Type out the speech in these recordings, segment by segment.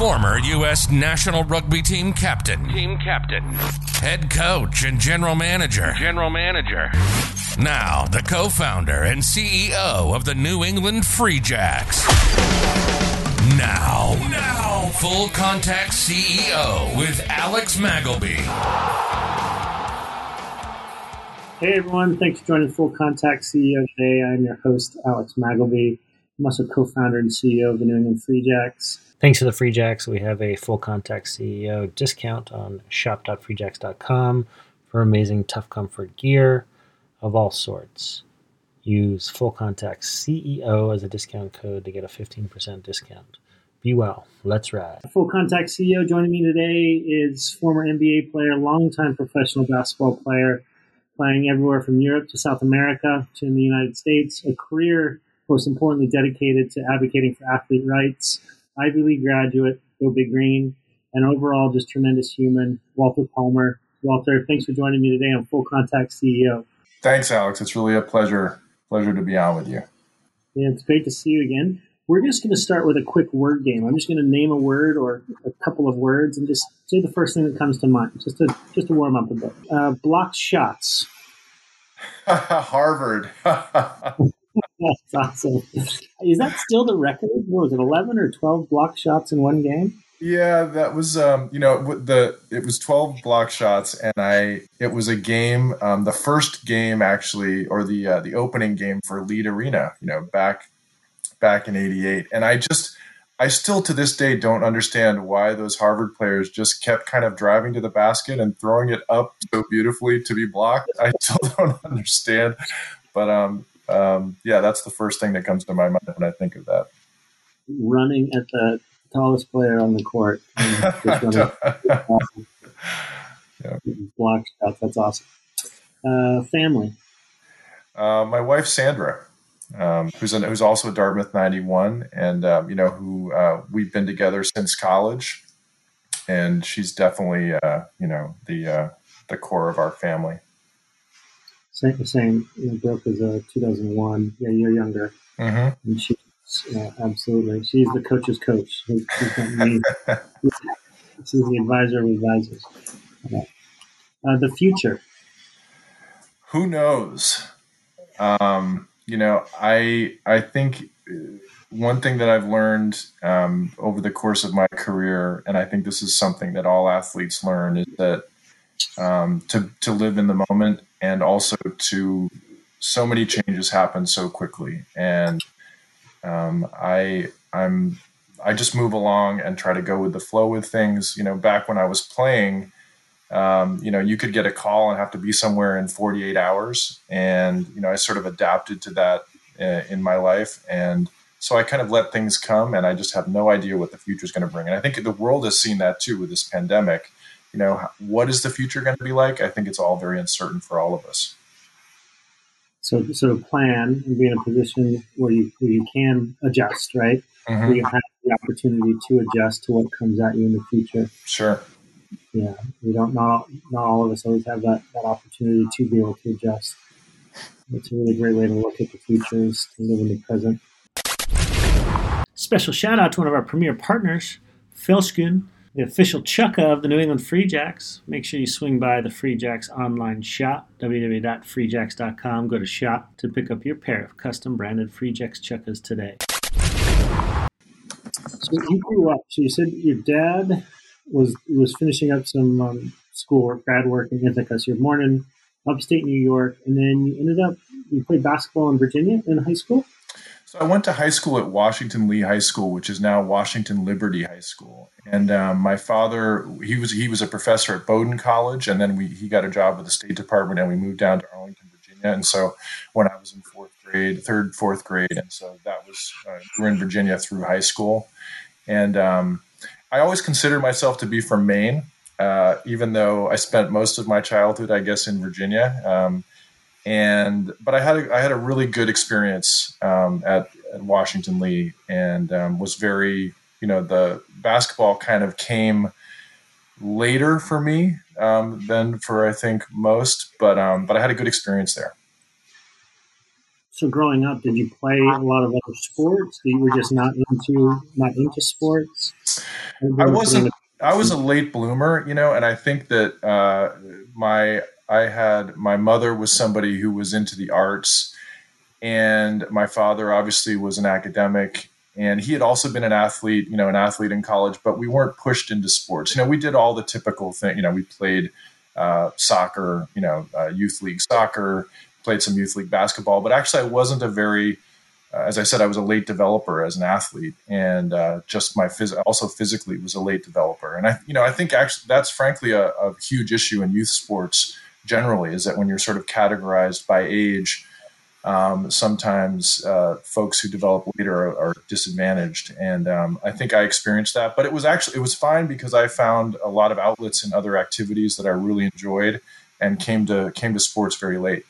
former U.S. national rugby team captain, Team captain. head coach, and general manager. General manager. Now, the co founder and CEO of the New England Free Jacks. Now, now, full contact CEO with Alex Magleby. Hey everyone, thanks for joining Full Contact CEO today. I'm your host, Alex Magleby. I'm also co founder and CEO of the New England Free Jacks. Thanks to the Free Jacks, we have a full contact CEO discount on shop.freejacks.com for amazing tough comfort gear of all sorts. Use full contact CEO as a discount code to get a 15% discount. Be well. Let's ride. Full Contact CEO joining me today is former NBA player, longtime professional basketball player, playing everywhere from Europe to South America to in the United States. A career, most importantly, dedicated to advocating for athlete rights. Ivy League graduate, go Big Green, and overall just tremendous human, Walter Palmer. Walter, thanks for joining me today on Full Contact CEO. Thanks, Alex. It's really a pleasure pleasure to be on with you. Yeah, it's great to see you again. We're just going to start with a quick word game. I'm just going to name a word or a couple of words and just say the first thing that comes to mind, just to just to warm up a bit. Uh, blocked shots. Harvard. That's awesome. Is that still the record? What was it, 11 or 12 block shots in one game? yeah, that was um, you know the it was 12 block shots and I it was a game um, the first game actually or the uh, the opening game for Leede Arena, you know, back back in 88 and I just I still to this day don't understand why those Harvard players just kept kind of driving to the basket and throwing it up so beautifully to be blocked. I still don't understand. But um, um, yeah, that's the first thing that comes to my mind when I think of that. Running at the tallest player on the court. just running block shots. That's awesome. Uh, family. Uh, my wife Sandra, um, who's an, who's also a Dartmouth '91, and um, you know who uh, we've been together since college, and she's definitely uh, you know the uh, the core of our family. Same, same. You know, Brooke is a 2001. Yeah, you're younger. Mm-hmm. And she's uh, absolutely. She's the coach's coach. She- She's me. She's the advisor of advisors. Uh, the future. Who knows? Um, you know, I I think uh, one thing that I've learned um, over the course of my career, and I think this is something that all athletes learn, is that um, to to live in the moment and also to so many changes happen so quickly, and um, I I'm I just move along and try to go with the flow with things. You know, back when I was playing, um, you know, you could get a call and have to be somewhere in 48 hours, and you know, I sort of adapted to that uh, in my life, and so I kind of let things come, and I just have no idea what the future is going to bring. And I think the world has seen that too with this pandemic. You know, what is the future going to be like? I think it's all very uncertain for all of us. So, sort of plan and be in a position where you where you can adjust, right? Mm-hmm. Where you have the opportunity to adjust to what comes at you in the future. Sure. Yeah, we don't not not all of us always have that that opportunity to be able to adjust. It's a really great way to look at the future is to live in the present. Special shout out to one of our premier partners, Filskun, the official chukka of the New England Free Jacks. Make sure you swing by the Free Jacks online shop, www.freejacks.com. Go to shop to pick up your pair of custom branded Free Jacks chukkas today. So you grew up. So you said your dad was was finishing up some um, schoolwork, grad work in Ithaca. So you're born in upstate New York, and then you ended up you played basketball in Virginia in high school. So I went to high school at Washington Lee High School, which is now Washington Liberty High School. And um, my father, he was he was a professor at Bowdoin College, and then we he got a job with the State Department, and we moved down to Arlington, Virginia. And so when I was in fourth grade, third, fourth grade, and so that was uh, we were in Virginia through high school. And um, I always considered myself to be from Maine, uh, even though I spent most of my childhood, I guess, in Virginia. Um, and but I had a, I had a really good experience um, at, at Washington Lee, and um, was very you know the basketball kind of came later for me um, than for I think most, but um, but I had a good experience there. So growing up, did you play a lot of other sports? You were just not into not into sports. I wasn't. I was a late bloomer, you know, and I think that uh, my I had my mother was somebody who was into the arts, and my father obviously was an academic, and he had also been an athlete, you know, an athlete in college. But we weren't pushed into sports. You know, we did all the typical thing. You know, we played uh, soccer, you know, uh, youth league soccer, played some youth league basketball, but actually I wasn't a very uh, as I said, I was a late developer as an athlete, and uh, just my phys- also physically was a late developer. And I, you know, I think actually that's frankly a, a, huge issue in youth sports generally is that when you're sort of categorized by age, um, sometimes uh, folks who develop later are, are disadvantaged. And um, I think I experienced that, but it was actually it was fine because I found a lot of outlets and other activities that I really enjoyed, and came to came to sports very late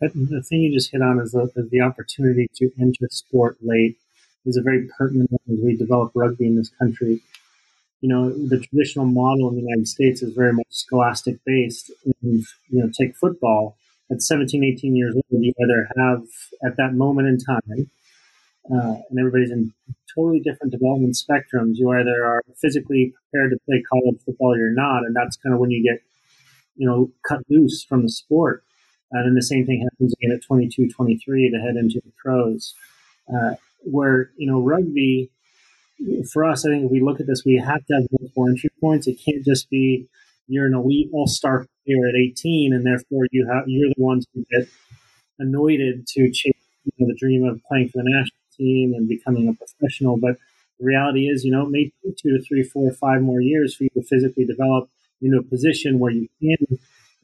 the thing you just hit on is the, is the opportunity to enter sport late is a very pertinent one as we develop rugby in this country. You know, the traditional model in the United States is very much scholastic based. And, you know, take football at 17, 18 years old, you either have at that moment in time, uh, and everybody's in totally different development spectrums. You either are physically prepared to play college football or you're not, and that's kind of when you get, you know, cut loose from the sport. And then the same thing happens again at 22, 23 to head into the pros. Uh, where, you know, rugby, for us, I think if we look at this, we have to have multiple entry points. It can't just be you're an elite all star player at 18, and therefore you have you're the ones who get anointed to chase you know, the dream of playing for the national team and becoming a professional. But the reality is, you know, it may take two to three, four, five more years for you to physically develop into a position where you can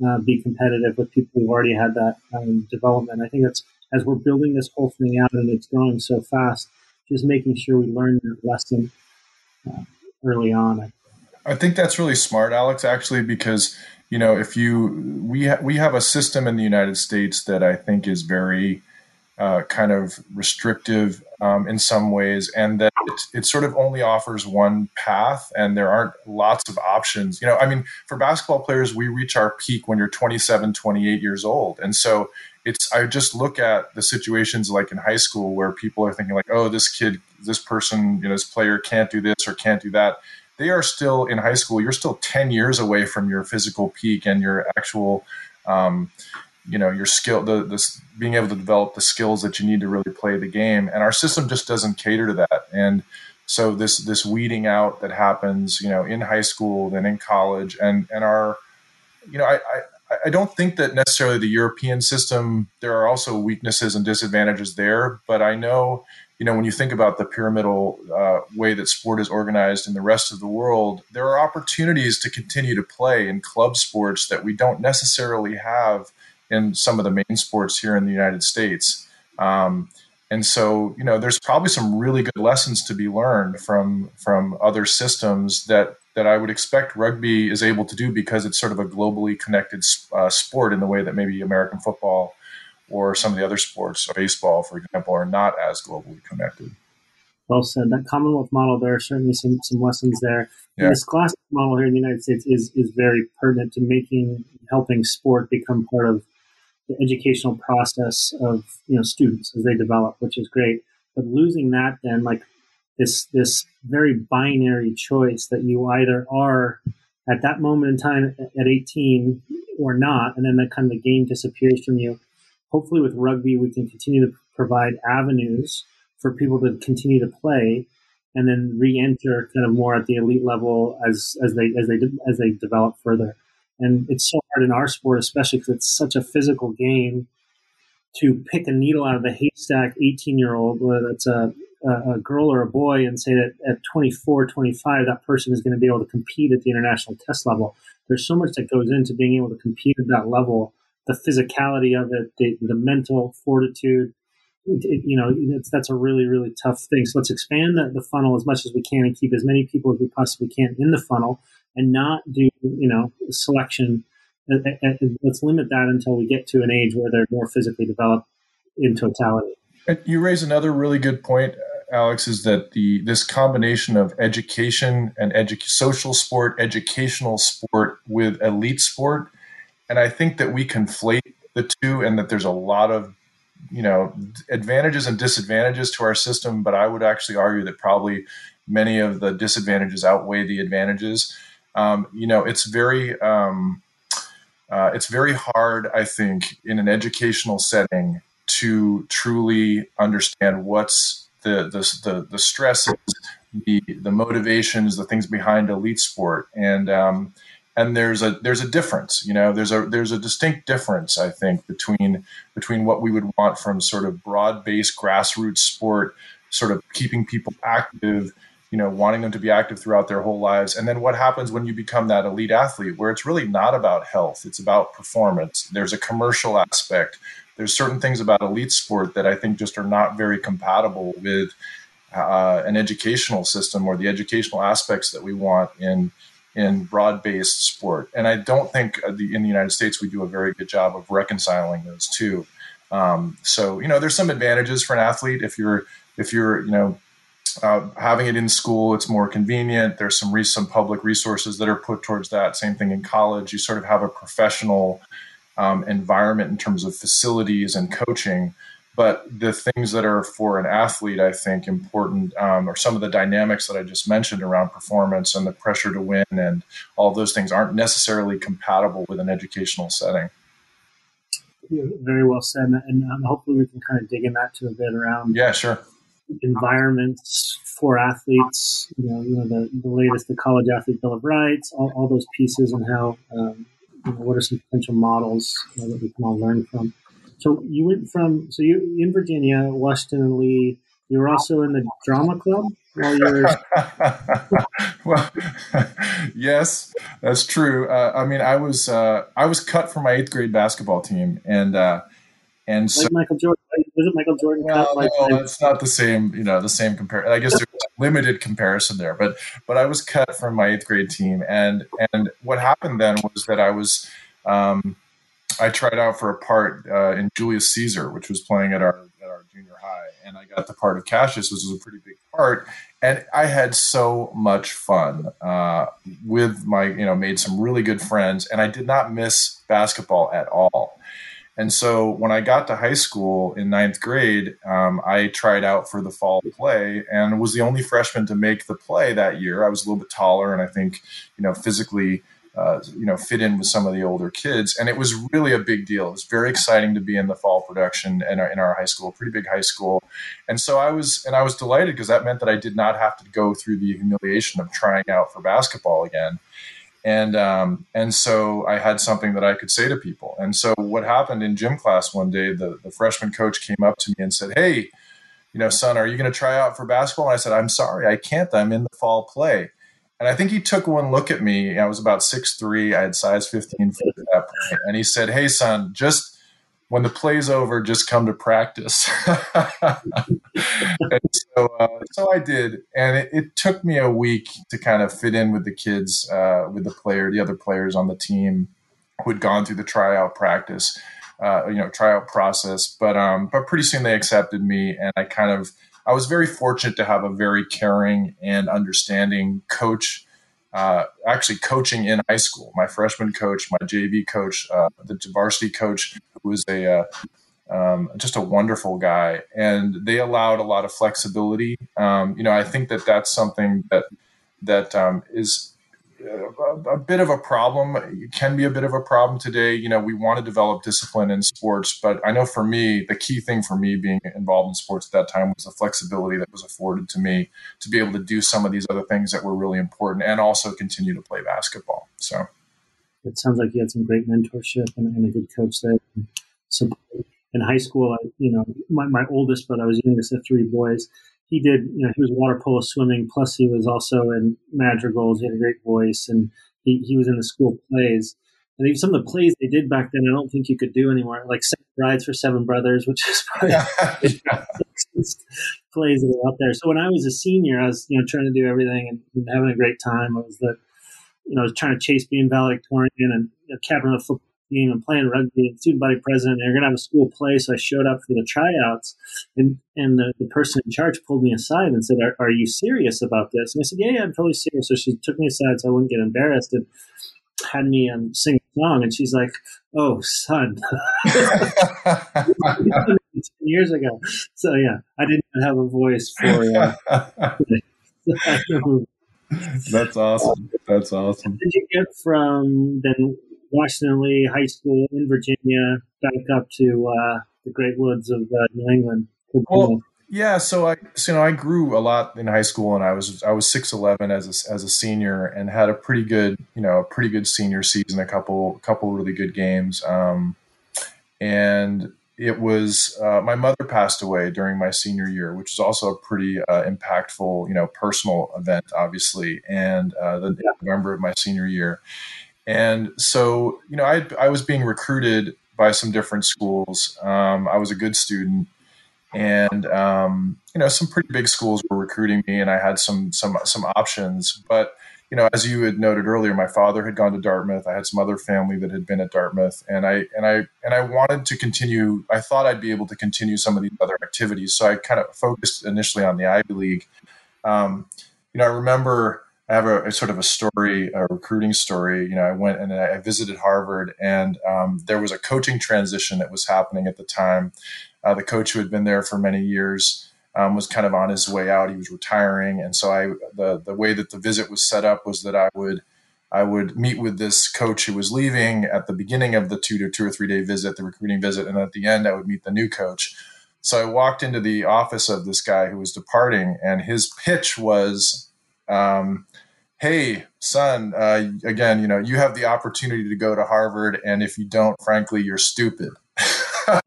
uh, be competitive with people who've already had that um, development. I think that's as we're building this whole thing out and it's growing so fast, just making sure we learn that lesson uh, early on. I think that's really smart, Alex. Actually, because you know, if you we ha- we have a system in the United States that I think is very uh, kind of restrictive um, in some ways, and that it, it, sort of only offers one path, and there aren't lots of options. You know, I mean, for basketball players, we reach our peak when you're 27, 28 years old, and so it's. I just look at the situations like in high school where people are thinking like, oh, this kid, this person, you know, this player can't do this or can't do that. They are still in high school. You're still 10 years away from your physical peak and your actual. Um, you know your skill the this being able to develop the skills that you need to really play the game and our system just doesn't cater to that and so this this weeding out that happens you know in high school then in college and and our you know I, I I don't think that necessarily the European system, there are also weaknesses and disadvantages there. But I know, you know, when you think about the pyramidal uh, way that sport is organized in the rest of the world, there are opportunities to continue to play in club sports that we don't necessarily have in some of the main sports here in the United States. Um, and so, you know, there's probably some really good lessons to be learned from from other systems that that I would expect rugby is able to do because it's sort of a globally connected uh, sport in the way that maybe American football or some of the other sports, baseball, for example, are not as globally connected. Well said. That Commonwealth model, there are certainly some, some lessons there. Yeah. This classic model here in the United States is is very pertinent to making helping sport become part of the educational process of you know students as they develop, which is great. But losing that, then like this this very binary choice that you either are at that moment in time at 18 or not, and then that kind of the game disappears from you. Hopefully, with rugby, we can continue to provide avenues for people to continue to play and then re-enter kind of more at the elite level as as they as they as they develop further. And it's so hard in our sport, especially because it's such a physical game, to pick a needle out of the haystack 18 year old, whether it's a, a, girl or a boy, and say that at 24, 25, that person is going to be able to compete at the international test level. There's so much that goes into being able to compete at that level the physicality of it, the, the mental fortitude. It, you know, that's a really, really tough thing. So let's expand the, the funnel as much as we can and keep as many people as we possibly can in the funnel and not do you know selection. Uh, uh, uh, let's limit that until we get to an age where they're more physically developed in totality. You raise another really good point, Alex, is that the this combination of education and edu- social sport, educational sport with elite sport, and I think that we conflate the two, and that there's a lot of you know advantages and disadvantages to our system, but I would actually argue that probably many of the disadvantages outweigh the advantages. Um, you know, it's very um, uh, it's very hard, I think, in an educational setting to truly understand what's the the the, the stresses, the the motivations, the things behind elite sport, and um, and there's a there's a difference. You know, there's a there's a distinct difference, I think, between between what we would want from sort of broad based grassroots sport, sort of keeping people active you know, wanting them to be active throughout their whole lives. And then what happens when you become that elite athlete, where it's really not about health, it's about performance. There's a commercial aspect. There's certain things about elite sport that I think just are not very compatible with uh, an educational system or the educational aspects that we want in in broad-based sport. And I don't think the, in the United States we do a very good job of reconciling those two. Um, so you know, there's some advantages for an athlete if you're if you're you know uh, having it in school, it's more convenient. There's some re- some public resources that are put towards that. Same thing in college. You sort of have a professional um, environment in terms of facilities and coaching. But the things that are for an athlete, I think, important um, are some of the dynamics that I just mentioned around performance and the pressure to win, and all those things aren't necessarily compatible with an educational setting. Very well said, and um, hopefully we can kind of dig in that to a bit around. Yeah, sure environments for athletes, you know, you know the, the latest, the College Athlete Bill of Rights, all, all those pieces, and how, um, what are some potential models uh, that we can all learn from. So you went from, so you in Virginia, Washington and Lee, you were also in the drama club while you were. well, yes, that's true. Uh, I mean, I was uh, I was cut from my eighth grade basketball team, and uh, and so like Michael Jordan, is it Michael Jordan? Well, like, no, it's not the same. You know, the same compare. I guess there's limited comparison there, but but I was cut from my eighth grade team, and and what happened then was that I was. Um, I tried out for a part uh, in Julius Caesar, which was playing at our at our junior high, and I got the part of Cassius, which was a pretty big part, and I had so much fun uh, with my, you know, made some really good friends, and I did not miss basketball at all. And so when I got to high school in ninth grade, um, I tried out for the fall play and was the only freshman to make the play that year. I was a little bit taller and I think, you know, physically, uh, you know, fit in with some of the older kids. And it was really a big deal. It was very exciting to be in the fall production in our, in our high school, pretty big high school. And so I was, and I was delighted because that meant that I did not have to go through the humiliation of trying out for basketball again and um, and so I had something that I could say to people. And so what happened in gym class one day, the the freshman coach came up to me and said, "Hey, you know, son, are you going to try out for basketball?" And I said, "I'm sorry, I can't. I'm in the fall play." And I think he took one look at me. I was about six three. I had size 15 foot at that point, and he said, "Hey, son, just." When the play's over, just come to practice. so, uh, so I did, and it, it, took me a week to kind of fit in with the kids, uh, with the player, the other players on the team who had gone through the tryout practice, uh, you know, tryout process. But um, but pretty soon they accepted me, and I kind of I was very fortunate to have a very caring and understanding coach uh, actually coaching in high school. My freshman coach, my JV coach, uh, the varsity coach, who was a uh, um, just a wonderful guy, and they allowed a lot of flexibility. Um, you know, I think that that's something that that um, is a, bit of a problem. It can be a bit of a problem today. You know, we want to develop discipline in sports, but I know for me, the key thing for me being involved in sports at that time was the flexibility that was afforded to me to be able to do some of these other things that were really important and also continue to play basketball. So it sounds like you had some great mentorship and, and a good coach there. So in high school, I, you know, my, my oldest, but I was youngest of three boys he did, you know, he was water polo swimming, plus he was also in madrigals. He had a great voice, and he, he was in the school plays. And even some of the plays they did back then, I don't think you could do anymore, like Seven Brides for Seven Brothers, which is probably plays that are out there. So when I was a senior, I was, you know, trying to do everything and, and having a great time. I was the, you know, I was trying to chase being valedictorian and you know, captain of the football team and playing rugby and student body president. And they're going to have a school play. So I showed up for the tryouts and, and the, the person in charge pulled me aside and said, are, are you serious about this? And I said, yeah, yeah, I'm totally serious. So she took me aside so I wouldn't get embarrassed and had me um, sing a song. And she's like, oh, son, years ago. So yeah, I didn't have a voice for. Uh, That's awesome. That's awesome. What did you get from then Washington Lee High School in Virginia back up to uh, the great woods of uh, New England? Well, yeah, so I so, you know I grew a lot in high school, and I was I was six eleven as a, as a senior, and had a pretty good you know a pretty good senior season, a couple couple really good games, um, and it was uh, my mother passed away during my senior year, which is also a pretty uh, impactful you know personal event, obviously, and uh, the November of my senior year, and so you know I I was being recruited by some different schools. Um, I was a good student and um, you know some pretty big schools were recruiting me, and I had some some some options. But you know, as you had noted earlier, my father had gone to Dartmouth. I had some other family that had been at Dartmouth, and I and I and I wanted to continue. I thought I'd be able to continue some of these other activities, so I kind of focused initially on the Ivy League. Um, you know, I remember I have a, a, sort of a story, a recruiting story. You know, I went and I visited Harvard, and um, there was a coaching transition that was happening at the time. Uh, the coach who had been there for many years um, was kind of on his way out. He was retiring, and so I the the way that the visit was set up was that I would I would meet with this coach who was leaving at the beginning of the two to two or three day visit, the recruiting visit, and at the end I would meet the new coach. So I walked into the office of this guy who was departing, and his pitch was. Um, hey son uh, again you know you have the opportunity to go to harvard and if you don't frankly you're stupid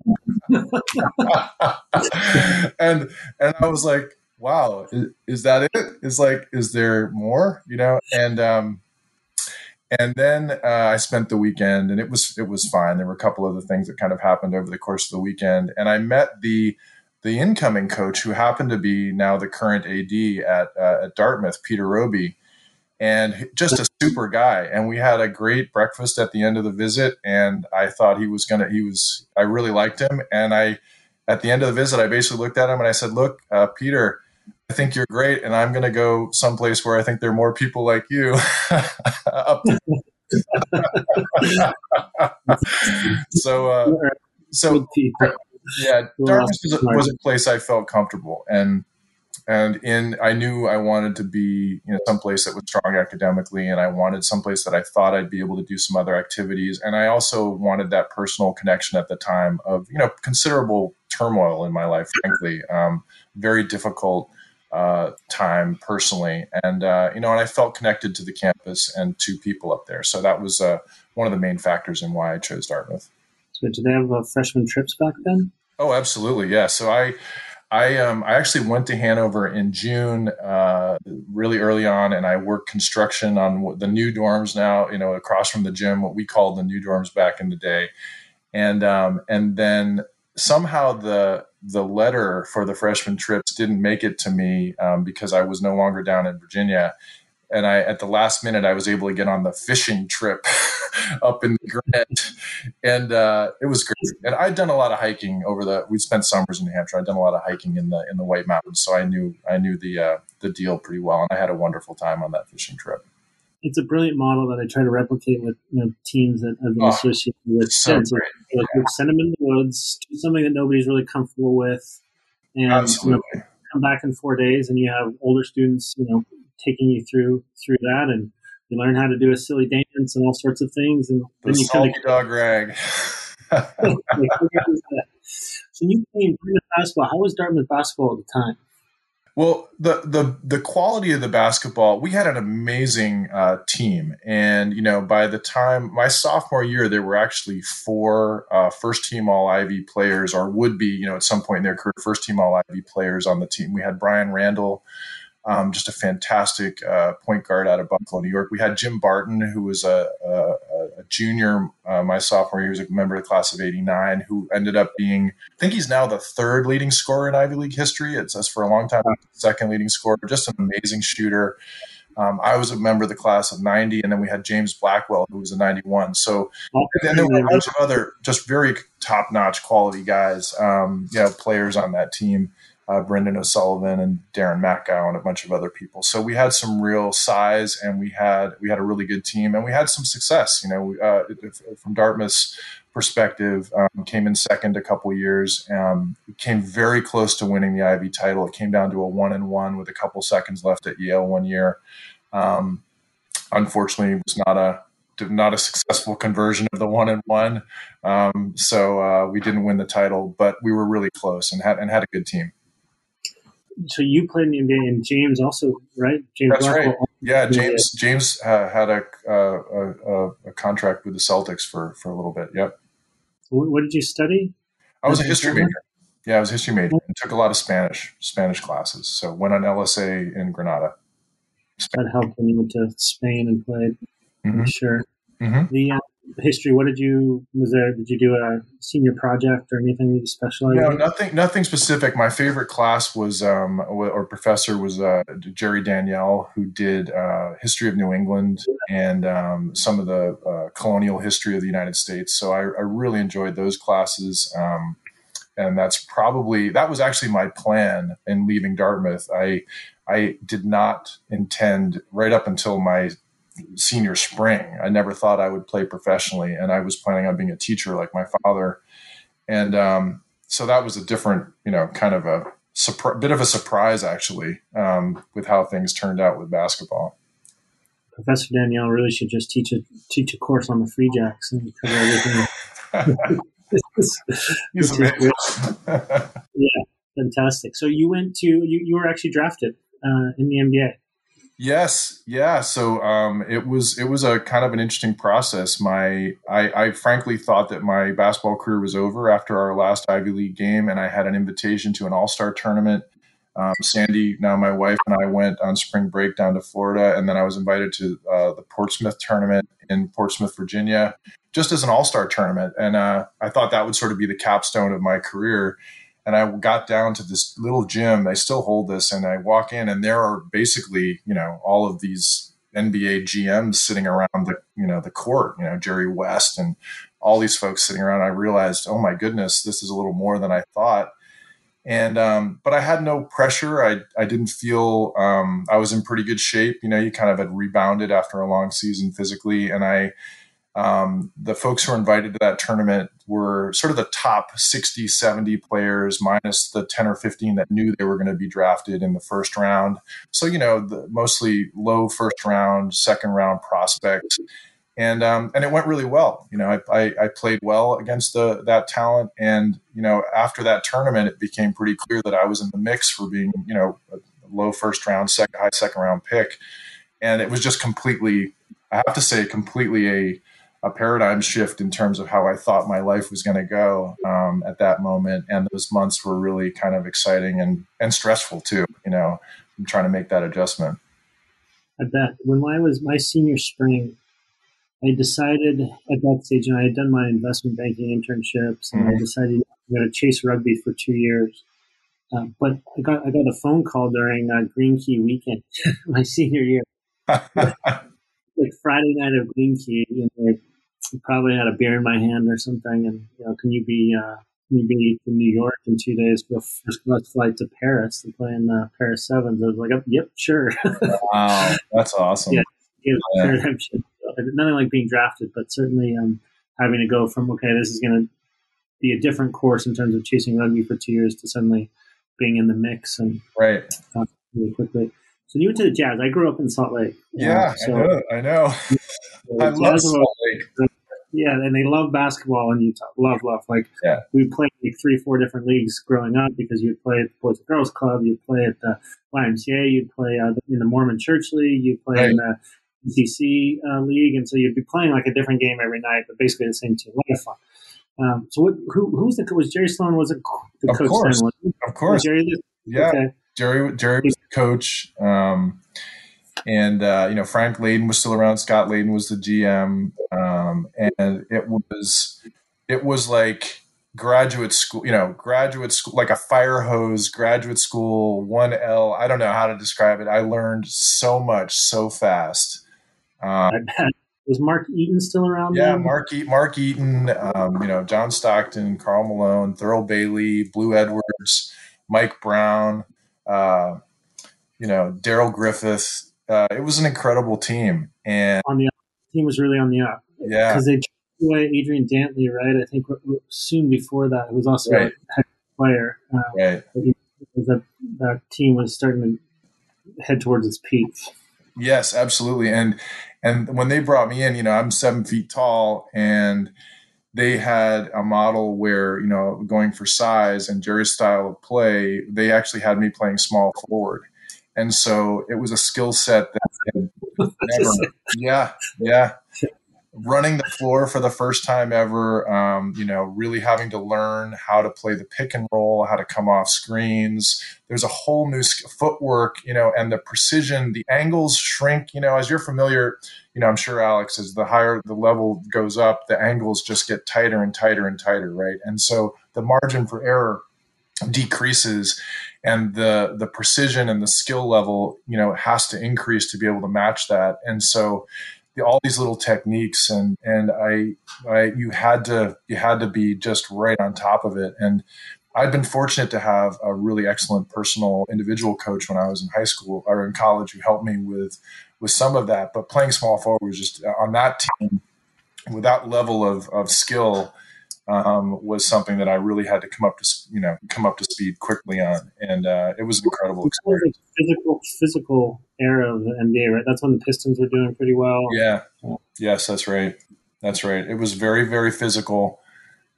and and I was like, wow, is, is, that it? Is like, is there more? You know, and um, and then uh, I spent the weekend, and it was it was fine. There were a couple of other things that kind of happened over the course of the weekend, and I met the the incoming coach who happened to be now the current AD at uh, at Dartmouth, Peter Roby and just a super guy. And we had a great breakfast at the end of the visit. And I thought he was going to, he was, I really liked him. And I, at the end of the visit, I basically looked at him and I said, Look, uh, Peter, I think you're great. And I'm going to go someplace where I think there are more people like you. so, uh, so yeah, Dartmouth was a, was a place I felt comfortable. And, and in I knew I wanted to be you know someplace that was strong academically, and I wanted someplace that I thought I'd be able to do some other activities, and I also wanted that personal connection at the time of you know considerable turmoil in my life, frankly, um, very difficult uh, time personally, and uh, you know, and I felt connected to the campus and to people up there, so that was uh, one of the main factors in why I chose Dartmouth. So, did they have uh, freshman trips back then? Oh, absolutely, yeah. So I I um I actually went to Hanover in June, uh, really early on, and I worked construction on the new dorms now. You know, across from the gym, what we called the new dorms back in the day, and um, and then somehow the the letter for the freshman trips didn't make it to me um, because I was no longer down in Virginia, and I at the last minute I was able to get on the fishing trip up in the Grant, and uh, it was great. And I'd done a lot of hiking over the. We spent summers in New Hampshire. I'd done a lot of hiking in the in the White Mountains, so I knew I knew the uh, the deal pretty well, and I had a wonderful time on that fishing trip. It's a brilliant model that I try to replicate with you know, teams that I've been oh, associated with. So like, send them in the woods, do something that nobody's really comfortable with, and you know, come back in four days, and you have older students, you know, taking you through through that, and you learn how to do a silly dance and all sorts of things, and the then you kind of dog rag. so you came Dartmouth basketball. How was Dartmouth basketball at the time? Well, the the the quality of the basketball, we had an amazing uh, team, and you know, by the time my sophomore year, there were actually four uh, first team All Ivy players, or would be, you know, at some point in their career, first team All Ivy players on the team. We had Brian Randall, um, just a fantastic uh, point guard out of Buffalo, New York. We had Jim Barton, who was a, a, a junior uh, my sophomore year. He was a member of the class of '89, who ended up being, I think he's now the third leading scorer in Ivy League history. It's us for a long time, second leading scorer. Just an amazing shooter. Um, I was a member of the class of 90, and then we had James Blackwell, who was a 91. So, and then there were a bunch of other just very top notch quality guys, um, you know, players on that team. Uh, Brendan O'Sullivan and Darren Mackow and a bunch of other people. So we had some real size, and we had we had a really good team, and we had some success. You know, uh, from Dartmouth's perspective, um, came in second a couple years, um, came very close to winning the Ivy title. It came down to a one and one with a couple seconds left at Yale one year. Um, unfortunately, it was not a not a successful conversion of the one and one. Um, so uh, we didn't win the title, but we were really close and had and had a good team so you played in the NBA, and James also, right? James That's Blackwell right. Yeah, James. James uh, had a, uh, a, a contract with the Celtics for for a little bit. Yep. What did you study? I was a history major. Yeah, I was a history major and took a lot of Spanish Spanish classes. So went on LSA in Granada. Spain. That helped when you went to Spain and played. Mm-hmm. Sure. Mm-hmm. The uh, history what did you was there did you do a senior project or anything you specialized no in? nothing nothing specific. My favorite class was um, or professor was uh, Jere Daniell who did uh, history of new england and um, some of the uh, colonial history of the united states. So i, I really enjoyed those classes um, and that's probably that was actually my plan in leaving dartmouth. I I did not intend right up until my senior spring. I never thought I would play professionally, and I was planning on being a teacher like my father. And um, so that was a different, you know, kind of a surpri- bit of a surprise actually um, with how things turned out with basketball. Professor Daniell really should just teach a teach a course on the Free Jacks and cover everything. He's yeah, fantastic. So you went to you, you were actually drafted uh, in the NBA. Yes, yeah. So um, it was it was a kind of an interesting process. My I, I, frankly thought that my basketball career was over after our last Ivy League game, and I had an invitation to an All Star tournament. Um, Sandy, now my wife and I went on spring break down to Florida, and then I was invited to uh, the Portsmouth tournament in Portsmouth, Virginia, just as an All Star tournament, and uh, I thought that would sort of be the capstone of my career and I got down to this little gym. I still hold this, and I walk in, and there are basically, you know, all of these NBA GMs sitting around the, you know, the court. You know, Jerry West and all these folks sitting around. I realized, oh my goodness, this is a little more than I thought. And um, but I had no pressure. I I didn't feel um, I was in pretty good shape. You know, you kind of had rebounded after a long season physically, and I um, the folks who were invited to that tournament were sort of the top 60, 70 players, minus the 10 or 15 that knew they were going to be drafted in the first round. So, you know, the, mostly low first round, second round prospects. And, um, and it went really well. You know, I, I, I played well against the, that talent. And, you know, after that tournament, it became pretty clear that I was in the mix for being, you know, a low first round, second, high second round pick. And it was just completely, I have to say, completely a, a paradigm shift in terms of how I thought my life was going to go um, at that moment. And those months were really kind of exciting and, and stressful too. You know, I'm trying to make that adjustment. I bet when I was my senior spring, I decided at that stage, and I had done my investment banking internships, and mm-hmm. I decided I'm going to chase rugby for two years. Uh, but I got I got a phone call during uh, Green Key weekend, my senior year, like Friday night of Green Key, and they probably had a beer in my hand or something, and you know, can you be uh, can you be in New York in two days for first class flight to Paris to play in the Paris Sevens? I was like, yep, sure. wow, that's awesome. Yeah, yeah. nothing like being drafted, but certainly um, having to go from okay, this is going to be a different course in terms of chasing rugby for two years to suddenly being in the mix and right uh, really quickly. So you went to the Jazz. I grew up in Salt Lake. Yeah, uh, so, I know. I know. I love Salt Lake. Yeah, and they love basketball in Utah. Love, love. Like yeah. we played like three, four different leagues growing up because you'd play at the Boys and Girls Club, you'd play at the YMCA, you'd play uh, in the Mormon Church League, you'd play right. in the NCC uh, League, and so you'd be playing like a different game every night, but basically the same team. A lot of fun. Um, so what, who, who was the was Jerry Sloan was the of coach course. then? Of course, Jerry. Yeah, okay. Jerry. Jerry was the coach. Um, and uh, you know Frank Layden was still around. Scott Layden was the GM, um, and it was it was like graduate school, you know, graduate school, like a fire hose graduate school, one L. I don't know how to describe it. I learned so much so fast. Um, was Mark Eaton still around? Yeah, then? Mark e- Mark Eaton, um, you know, John Stockton, Karl Malone, Thurl Bailey, Blue Edwards Mike Brown, uh, you know, Darrell Griffith. Uh, it was an incredible team, and on the team was really on the up. Yeah, because they took away Adrian Dantley, right? I think soon before that, it was also right. a player. Uh, right. That that team was starting to head towards its peak. Yes, absolutely. And and when they brought me in, you know, I'm seven feet tall, and they had a model where you know going for size and Jerry's style of play. They actually had me playing small forward, and so it was a skill set that never. yeah, yeah running the floor for the first time ever, um, you know, really having to learn how to play the pick and roll, how to come off screens. There's a whole new footwork, you know, and the precision, the angles shrink, you know, as you're familiar, you know, I'm sure Alex, as the higher the level goes up, the angles just get tighter and tighter and tighter, right? And so the margin for error decreases and the the precision and the skill level you know has to increase to be able to match that. And so all these little techniques and and I, I you had to you had to be just right on top of it. And I'd been fortunate to have a really excellent personal individual coach when I was in high school or in college who helped me with with some of that. But playing small forward was just on that team with that level of, of skill um, was something that I really had to come up to you know come up to speed quickly on, and uh, it was an incredible experience. Physical, physical era of the NBA, right? That's when the Pistons were doing pretty well. Yeah, yes, that's right. That's right. It was very, very physical,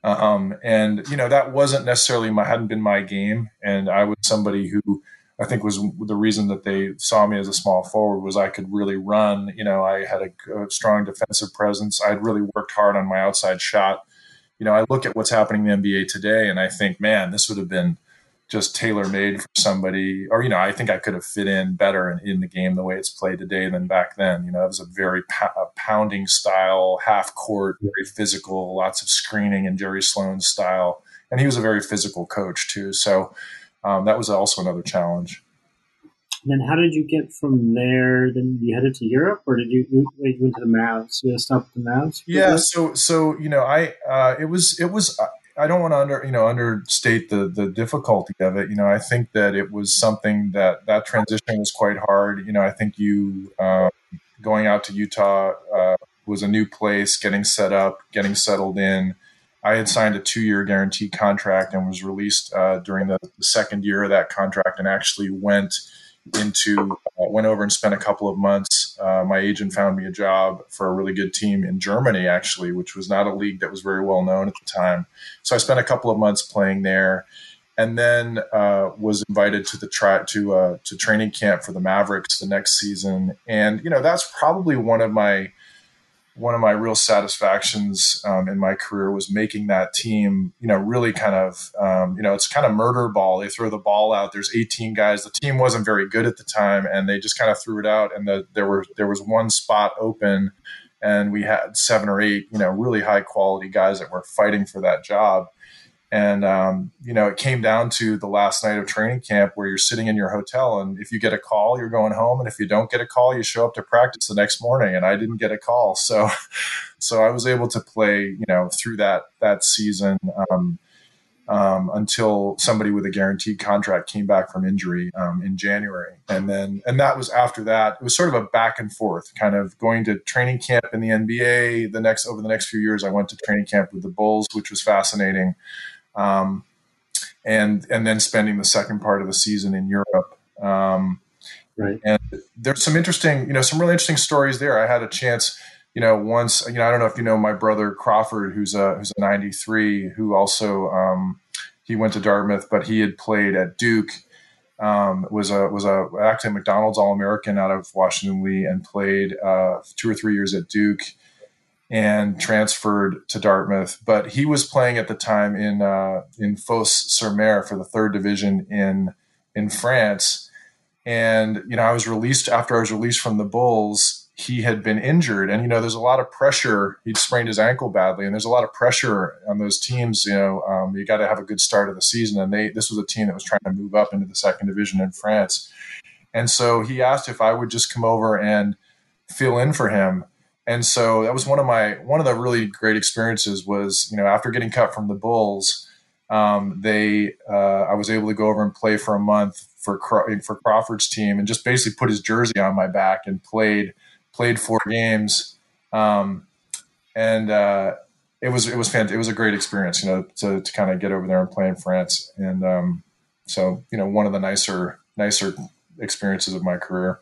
um, and you know that wasn't necessarily my hadn't been my game, and I was somebody who. I think was the reason that they saw me as a small forward was I could really run. You know, I had a, a strong defensive presence. I'd really worked hard on my outside shot you know, I look at what's happening in the NBA today and I think, man, this would have been just tailor made for somebody, or, you know, I think I could have fit in better in, in, the game the way it's played today than back then. You know, it was a very pounding style, half court, very physical, lots of screening and Jerry Sloan's style. And he was a very physical coach too. So um, that was also another challenge then how did you get from there? Then you headed to Europe, or did you, you went to the Mavs? You stop at the Mavs? Yeah. So so you know, I uh, it was it was. I don't want to under you know understate the the difficulty of it. You know, I think that it was something that that transition was quite hard. You know, I think you um, going out to Utah uh, was a new place, getting set up, getting settled in. I had signed a two year guaranteed contract and was released uh, during the, the second year of that contract, and actually went into uh, went over and spent a couple of months. Uh, my agent found me a job for a really good team in Germany, actually, which was not a league that was very well known at the time. So I spent a couple of months playing there, and then uh, was invited to the try to uh, to training camp for the Mavericks the next season. And you know that's probably one of my one of my real satisfactions um, in my career was making that team, you know, really kind of, um, you know, it's kind of murder ball. They throw the ball out. There's 18 guys. The team wasn't very good at the time, and they just kind of threw it out. And the, there were there was one spot open, and we had seven or eight, you know, really high quality guys that were fighting for that job. And, um, you know, it came down to the last night of training camp where you're sitting in your hotel. And if you get a call, you're going home. And if you don't get a call, you show up to practice the next morning. And I didn't get a call. So, so I was able to play, you know, through that, that season, um, um, until somebody with a guaranteed contract came back from injury um, in January, and then and that was after that. It was sort of a back and forth, kind of going to training camp in the NBA. The next over the next few years, I went to training camp with the Bulls, which was fascinating um, and and then spending the second part of the season in Europe. Um, right. And there's some interesting, you know, some really interesting stories there. I had a chance, you know, once, you know, I don't know if you know my brother Crawford, who's a who's a 93, who also um, he went to Dartmouth, but he had played at Duke. Um, was a was a actually a McDonald's All American out of Washington Lee and played uh, two or three years at Duke and transferred to Dartmouth. But he was playing at the time in uh, in Fos-sur-Mer for the third division in in France. And you know, I was released after I was released from the Bulls. He had been injured, and you know, there's a lot of pressure. He'd sprained his ankle badly, and there's a lot of pressure on those teams. You know, um, you got to have a good start of the season, and they this was a team that was trying to move up into the second division in France. And so he asked if I would just come over and fill in for him and so that was one of my one of the really great experiences was you know after getting cut from the bulls um, they uh, I was able to go over and play for a month for for Crawford's team and just basically put his jersey on my back and played played four games. Um, and uh, it was it was fantastic. It was a great experience, you know, to, to kind of get over there and play in France. And um, so, you know, one of the nicer nicer experiences of my career.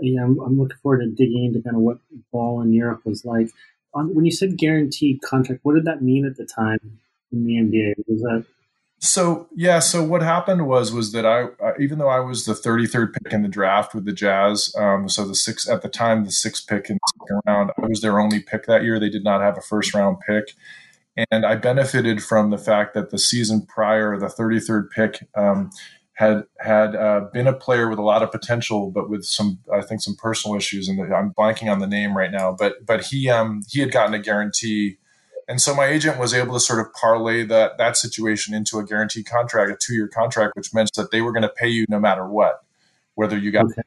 Yeah, I'm, I'm looking forward to digging into kind of what ball in Europe was like. When you said guaranteed contract, what did that mean at the time in the NBA? Was that so yeah, so what happened was was that I, even though I was the 33rd pick in the draft with the Jazz, um, so the six at the time the sixth pick in the second round, I was their only pick that year. They did not have a first round pick, and I benefited from the fact that the season prior, the 33rd pick, um, had had uh, been a player with a lot of potential, but with some I think some personal issues, and I'm blanking on the name right now, but but he um, he had gotten a guarantee and so my agent was able to sort of parlay that that situation into a guaranteed contract, a two year contract, which meant that they were going to pay you no matter what, whether you got okay.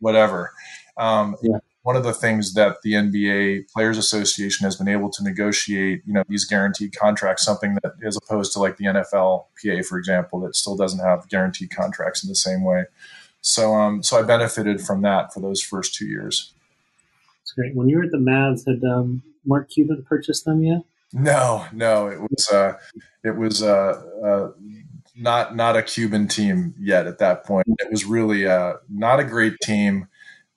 whatever. Um, yeah. One of the things that the NBA Players Association has been able to negotiate, you know, these guaranteed contracts, something that as opposed to like the NFL PA, for example, that still doesn't have guaranteed contracts in the same way. So, um, so I benefited from that for those first two years. That's great. When you were at the Mavs, had um, Mark Cuban purchased them yet? No, no. It was uh, it was uh, uh, not not a Cuban team yet at that point. It was really uh, not a great team.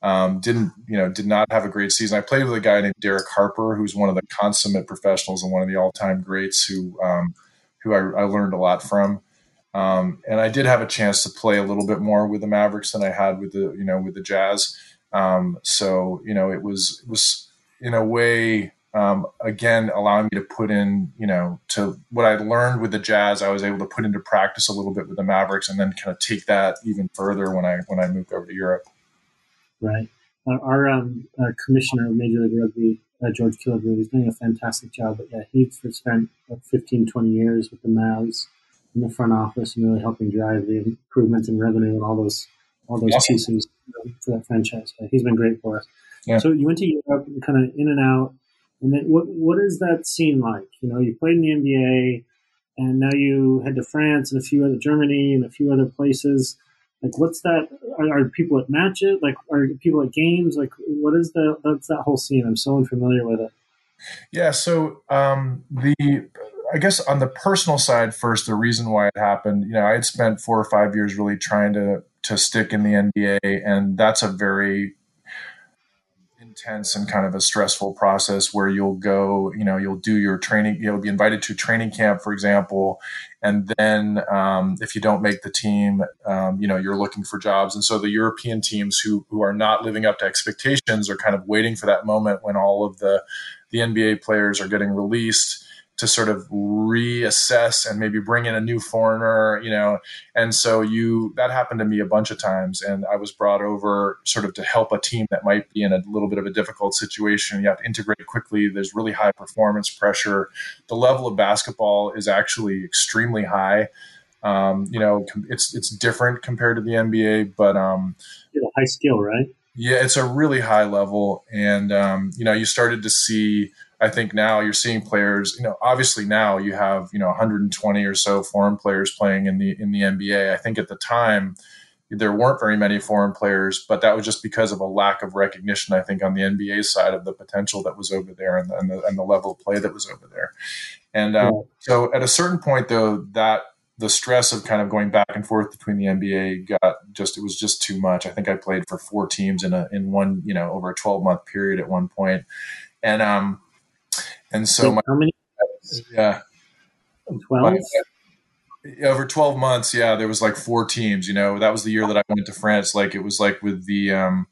Um, didn't you know? Did not have a great season. I played with a guy named Derek Harper, who's one of the consummate professionals and one of the all time greats who um, who I, I, learned a lot from. Um, and I did have a chance to play a little bit more with the Mavericks than I had with the you know with the Jazz. Um, so you know it was it was in a way um, again allowing me to put in you know to what i learned with the jazz i was able to put into practice a little bit with the mavericks and then kind of take that even further when i when i moved over to europe right uh, our, um, our commissioner of major league rugby uh, george Killebrew, is doing a fantastic job but yeah he spent like 15 20 years with the mavs in the front office and really helping drive the improvements in revenue and all those all those awesome. pieces for that franchise but he's been great for us yeah. so you went to europe kind of in and out and then what what is that scene like? You know, you played in the NBA, and now you head to France and a few other Germany and a few other places. Like, what's that? Are, are people at matches? Like, are people at games? Like, what is the that's that whole scene? I'm so unfamiliar with it. Yeah. So um, the I guess on the personal side first, the reason why it happened, you know, I had spent four or five years really trying to to stick in the NBA, and that's a very intense and kind of a stressful process where you'll go, you know, you'll do your training, you'll be invited to training camp, for example, and then um, if you don't make the team, um, you know, you're looking for jobs. And so the European teams who who are not living up to expectations are kind of waiting for that moment when all of the the NBA players are getting released to sort of reassess and maybe bring in a new foreigner, you know. And so you that happened to me a bunch of times and I was brought over sort of to help a team that might be in a little bit of a difficult situation. You have to integrate quickly. There's really high performance pressure. The level of basketball is actually extremely high. Um, you know, it's it's different compared to the NBA, but um, high skill, right? Yeah, it's a really high level, and um, you know, you started to see I think now you're seeing players, you know, obviously now you have, you know, 120 or so foreign players playing in the in the NBA. I think at the time there weren't very many foreign players, but that was just because of a lack of recognition, I think, on the NBA side of the potential that was over there and the, and the, and the level of play that was over there. And um, so at a certain point, though, that the stress of kind of going back and forth between the NBA got just it was just too much. I think I played for four teams in a in one you know over a 12 month period at one point, and um and so my, how many? Yeah, twelve. Over twelve months, yeah, there was like four teams. You know, that was the year that I went to France. Like it was like with the um,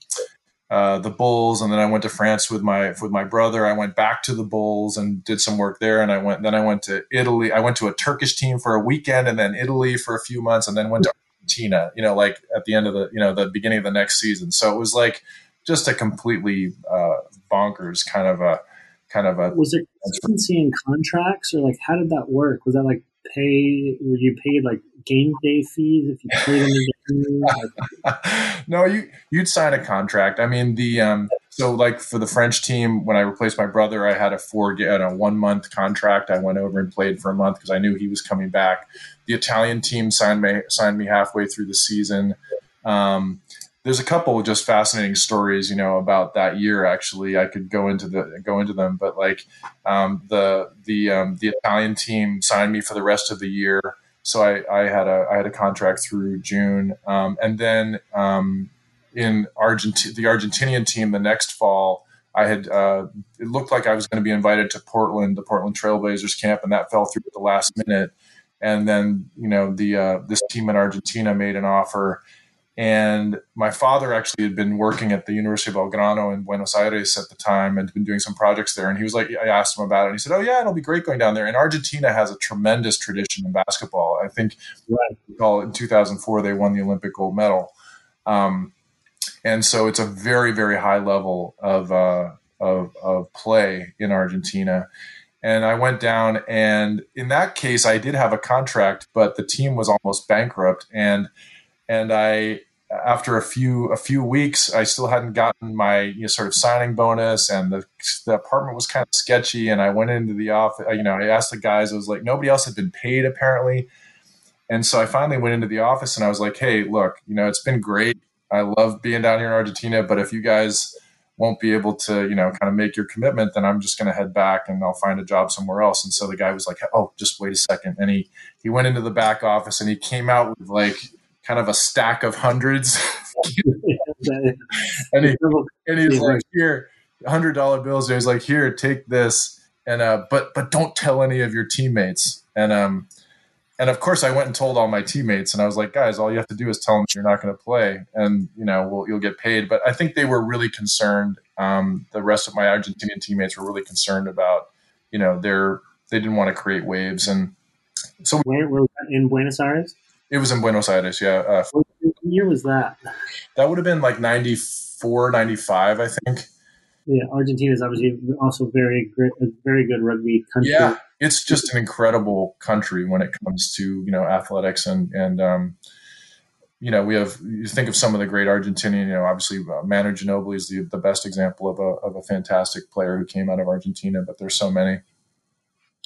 uh, the Bulls, and then I went to France with my with my brother. I went back to the Bulls and did some work there, and I went. Then I went to Italy. I went to a Turkish team for a weekend, and then Italy for a few months, and then went to Argentina. You know, like at the end of the you know the beginning of the next season. So it was like just a completely uh, bonkers kind of a kind of a was there consistency in contracts or like how did that work? Was that like pay were you paid like game day fees if you played in the game? no, you you'd sign a contract. I mean the um so like for the French team, when I replaced my brother, I had a four get a one month contract. I went over and played for a month because I knew he was coming back. The Italian team signed me signed me halfway through the season. Um, there's a couple of just fascinating stories, you know, about that year. Actually, I could go into the go into them, but like um, the the um, the Italian team signed me for the rest of the year, so I, I had a I had a contract through June, um, and then um, in Argentina, the Argentinian team the next fall. I had uh, it looked like I was going to be invited to Portland, the Portland Trailblazers camp, and that fell through at the last minute. And then you know the uh, this team in Argentina made an offer, and my father actually had been working at the University of Belgrano in Buenos Aires at the time and been doing some projects there. And he was like, I asked him about it, and he said, "Oh yeah, it'll be great going down there." And Argentina has a tremendous tradition in basketball. I think right. in 2004 they won the Olympic gold medal. Um, and so it's a very very high level of uh, of, of play in Argentina. And I went down, and in that case, I did have a contract, but the team was almost bankrupt, and and I after a few a few weeks, I still hadn't gotten my you know, sort of signing bonus, and the the apartment was kind of sketchy. And I went into the office, you know, I asked the guys, I was like, nobody else had been paid apparently, and so I finally went into the office and I was like, hey, look, you know, it's been great. I love being down here in Argentina, but if you guys won't be able to, you know, kind of make your commitment, then I'm just going to head back and I'll find a job somewhere else. And so the guy was like, "Oh, just wait a second. And he he went into the back office and he came out with like kind of a stack of hundreds. and he and he's like, "Here, hundred dollar bills." And he's like, "Here, take this." And uh, but but don't tell any of your teammates. And um, and of course, I went and told all my teammates, and I was like, guys, all you have to do is tell them you're not going to play, and you know, we'll, you'll get paid. But I think they were really concerned. Um, the rest of my Argentinian teammates were really concerned about, you know, their they didn't want to create waves, and so where were in Buenos Aires? It was in Buenos Aires, yeah. Uh, what year was that? That would have been like 94, 95, I think. Yeah, Argentina is obviously also very great, a very good rugby country. Yeah, it's just an incredible country when it comes to you know athletics and and um, you know we have you think of some of the great Argentinian. You know, obviously uh, Manu Ginobili is the the best example of a of a fantastic player who came out of Argentina, but there's so many.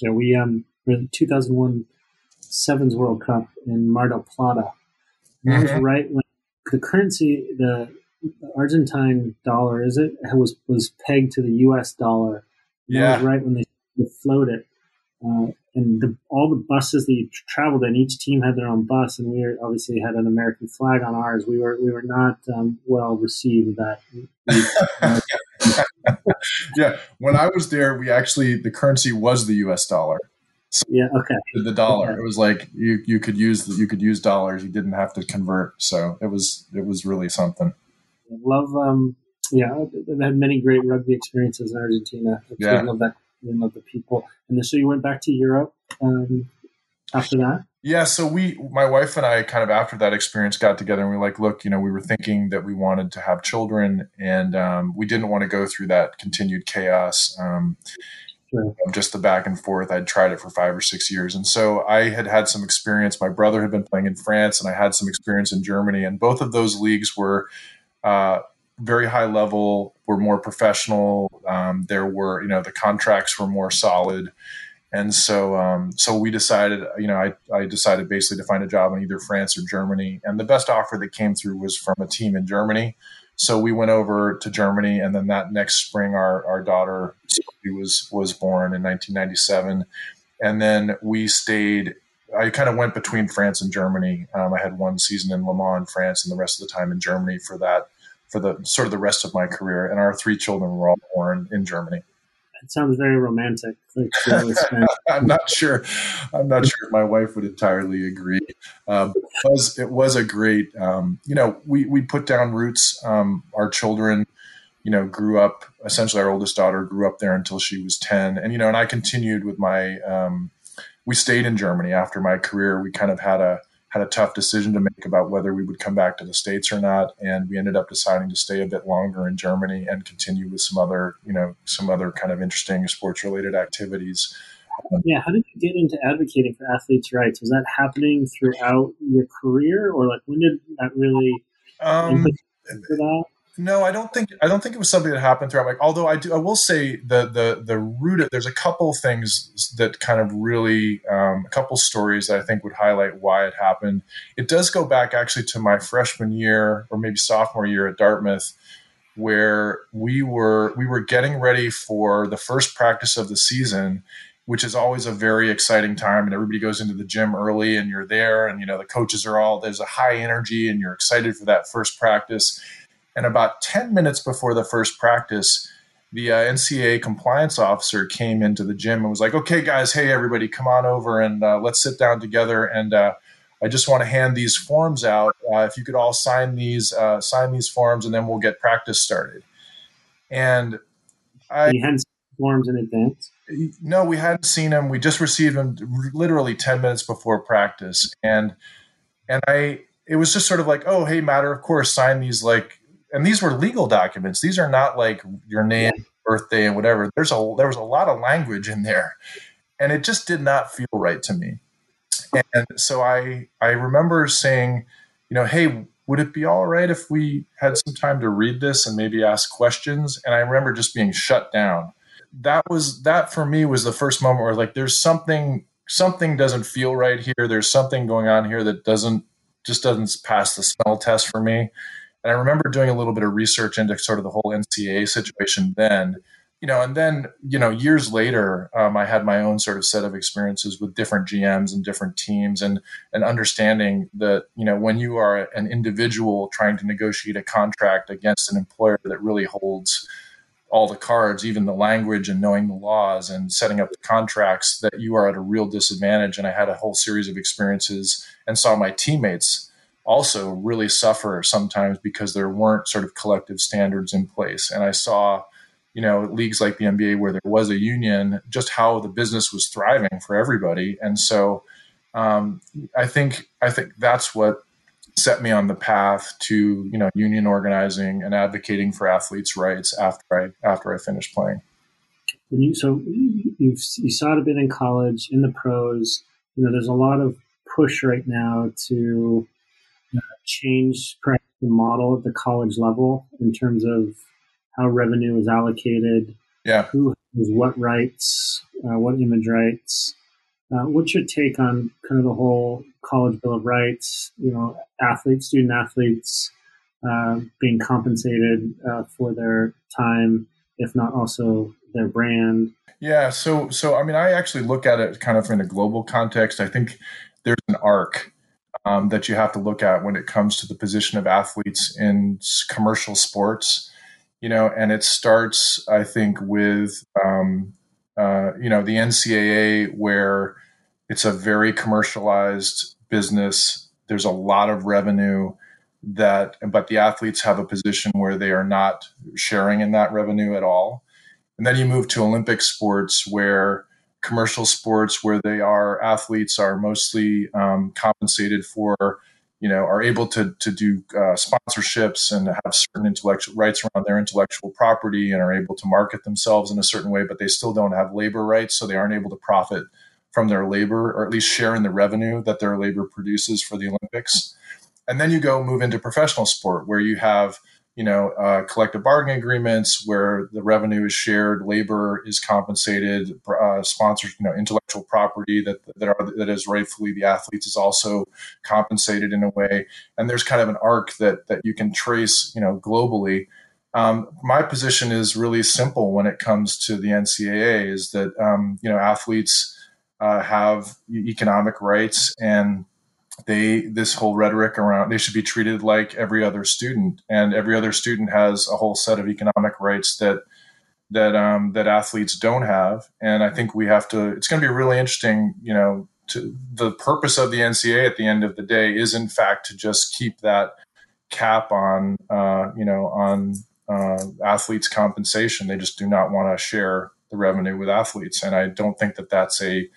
Yeah, we um in 2001 Sevens World Cup in Mar del Plata. That mm-hmm. was right when the currency the Argentine dollar is it was was pegged to the U.S. dollar. Yeah, was right when they float it. Uh, and the, all the buses that you traveled in, each team had their own bus, and we were, obviously had an American flag on ours. We were we were not um, well received that. yeah, when I was there, we actually the currency was the U.S. dollar. Yeah. Okay. The dollar. Okay. It was like you you could use you could use dollars. You didn't have to convert. So it was it was really something. love. Um. Yeah, I've had many great rugby experiences in Argentina. yeah. love that and of the people. And then, so you went back to Europe um, after that? Yeah, so we, my wife and I, kind of after that experience, got together and we were like, look, you know, we were thinking that we wanted to have children, and um, we didn't want to go through that continued chaos. Um, sure. Just the back and forth. I'd tried it for five or six years, and so I had had some experience. My brother had been playing in France, and I had some experience in Germany, and both of those leagues were. Uh, very high level, were more professional. Um, there were, you know, the contracts were more solid. And so, um, so we decided, you know, I, I decided basically to find a job in either France or Germany. And the best offer that came through was from a team in Germany. So we went over to Germany, and then that next spring, our, our daughter was was born in 1997, and then we stayed. I kind of went between France and Germany. Um, I had one season in Le Mans France, and the rest of the time in Germany for that for the sort of the rest of my career. And our three children were all born in Germany. It sounds very romantic. Like I'm not sure. I'm not sure my wife would entirely agree. Uh, because it was a great, um, you know, we we put down roots. Um, our children, you know, grew up. Essentially, our oldest daughter grew up there until she was ten, and you know, and I continued with my. Um, we stayed in Germany after my career. We kind of had a had a tough decision to make about whether we would come back to the states or not and we ended up deciding to stay a bit longer in germany and continue with some other you know some other kind of interesting sports related activities yeah how did you get into advocating for athletes rights? Was that happening throughout your career or like when did that really um, No, I don't think I don't think it was something that happened throughout. Like, although I do, I will say the the the root. Of, there's a couple things that kind of really, um, a couple stories that I think would highlight why it happened. It does go back actually to my freshman year or maybe sophomore year at Dartmouth, where we were we were getting ready for the first practice of the season, which is always a very exciting time and everybody goes into the gym early and you're there and you know the coaches are all there's a high energy and you're excited for that first practice and about 10 minutes before the first practice the uh, ncaa compliance officer came into the gym and was like okay guys hey everybody come on over and uh, let's sit down together and uh, i just want to hand these forms out uh, if you could all sign these uh, sign these forms and then we'll get practice started and I, forms in advance? No, we hadn't seen them. We just received them literally 10 minutes before practice. And and I it was just sort of like, oh, hey, matter, of course, sign these like and these were legal documents. These are not like your name, birthday, and whatever. There's a there was a lot of language in there. And it just did not feel right to me. And so I I remember saying, you know, hey, would it be all right if we had some time to read this and maybe ask questions? And I remember just being shut down that was that for me was the first moment where like there's something something doesn't feel right here. There's something going on here that doesn't just doesn't pass the smell test for me. And I remember doing a little bit of research into sort of the whole NCAA situation then, you know, and then you know years later, um, I had my own sort of set of experiences with different GMs and different teams, and and understanding that you know when you are an individual trying to negotiate a contract against an employer that really holds all the cards, even the language and knowing the laws and setting up the contracts, that you are at a real disadvantage. And I had a whole series of experiences and saw my teammates also really suffer sometimes because there weren't sort of collective standards in place. And I saw, you know, leagues like the NBA where there was a union, just how the business was thriving for everybody. And so um, I think I think that's what set me on the path to you know union organizing and advocating for athletes' rights after I after I finished playing. And you so you you saw it a bit in college in the pros. You know, there's a lot of push right now to change perhaps the model at the college level in terms of how revenue is allocated. Yeah, who has what rights, uh, what image rights. Uh, what's your take on kind of the whole college bill of rights? You know, athletes, student athletes, uh, being compensated uh, for their time, if not also their brand. Yeah. So, so I mean, I actually look at it kind of in a global context. I think there's an arc um, that you have to look at when it comes to the position of athletes in commercial sports. You know, and it starts, I think, with um, uh, you know the NCAA, where it's a very commercialized business. There's a lot of revenue that, but the athletes have a position where they are not sharing in that revenue at all. And then you move to Olympic sports, where commercial sports, where they are athletes are mostly um, compensated for you know are able to to do uh, sponsorships and have certain intellectual rights around their intellectual property and are able to market themselves in a certain way but they still don't have labor rights so they aren't able to profit from their labor or at least share in the revenue that their labor produces for the olympics. And then you go move into professional sport where you have you know, uh, collective bargaining agreements where the revenue is shared, labor is compensated, uh, sponsors, you know, intellectual property that that are that is rightfully the athletes is also compensated in a way. And there's kind of an arc that that you can trace, you know, globally. Um, my position is really simple when it comes to the NCAA: is that um, you know athletes uh, have economic rights and they this whole rhetoric around they should be treated like every other student. And every other student has a whole set of economic rights that that um, that athletes don't have. And i think we have to it's going to be really interesting you know to the purpose of the ncaa at the end of the day is in fact to just keep that cap on uh, you know on uh, athletes compensation. They just do not want to share the revenue with athletes. And i don't think that that's a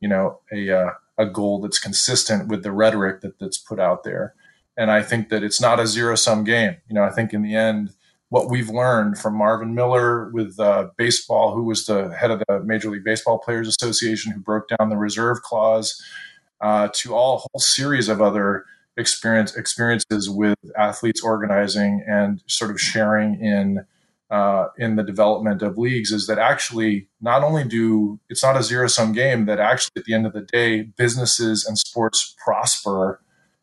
you know a uh, a goal that's consistent with the rhetoric that, that's put out there. And I think that it's not a zero sum game. You know, I think in the end, what we've learned from Marvin Miller with uh, baseball, who was the head of the Major League Baseball Players Association, who broke down the reserve clause, uh, to all whole series of other experience experiences with athletes organizing and sort of sharing in uh, in the development of leagues is that actually not only do it's not a zero sum game that actually at the end of the day businesses and sports prosper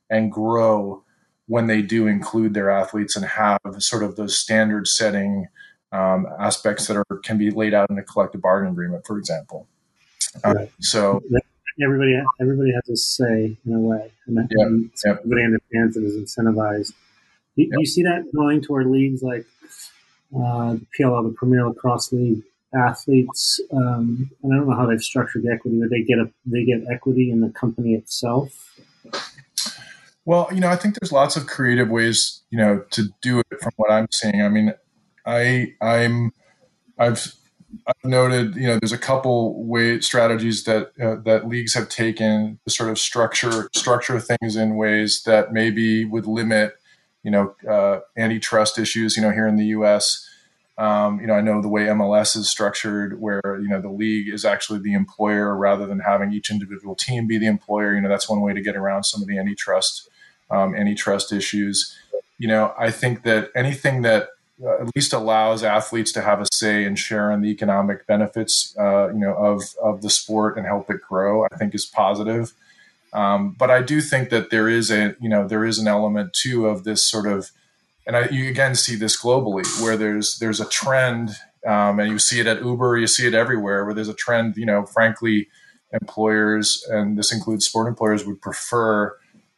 and grow when they do include their athletes and have sort of those standard setting um, aspects that are can be laid out in a collective bargaining agreement, for example. Right. So everybody everybody has a say in a way, and, yep. and yep. everybody understands it is incentivized. You, you see that going toward leagues like uh, the PLL, the Premier Lacrosse League athletes, um, and I don't know how they've structured the equity, but they get a they get equity in the company itself. Well, you know, I think there's lots of creative ways, you know, to do it. From what I'm seeing, I mean, I I'm I've I've noted, you know, there's a couple way strategies that uh, that leagues have taken to sort of structure structure things in ways that maybe would limit, you know, uh, antitrust issues. You know, here in the U.S., um, you know, I know the way MLS is structured, where you know the league is actually the employer rather than having each individual team be the employer. You know, that's one way to get around some of the antitrust um, antitrust issues. You know, I think that anything that uh, at least allows athletes to have a say and share in the economic benefits, uh, you know, of of the sport and help it grow. I think is positive. Um, but I do think that there is a you know there is an element too of this sort of, and I, you again see this globally where there's there's a trend, um, and you see it at Uber, you see it everywhere where there's a trend. You know, frankly, employers and this includes sport employers would prefer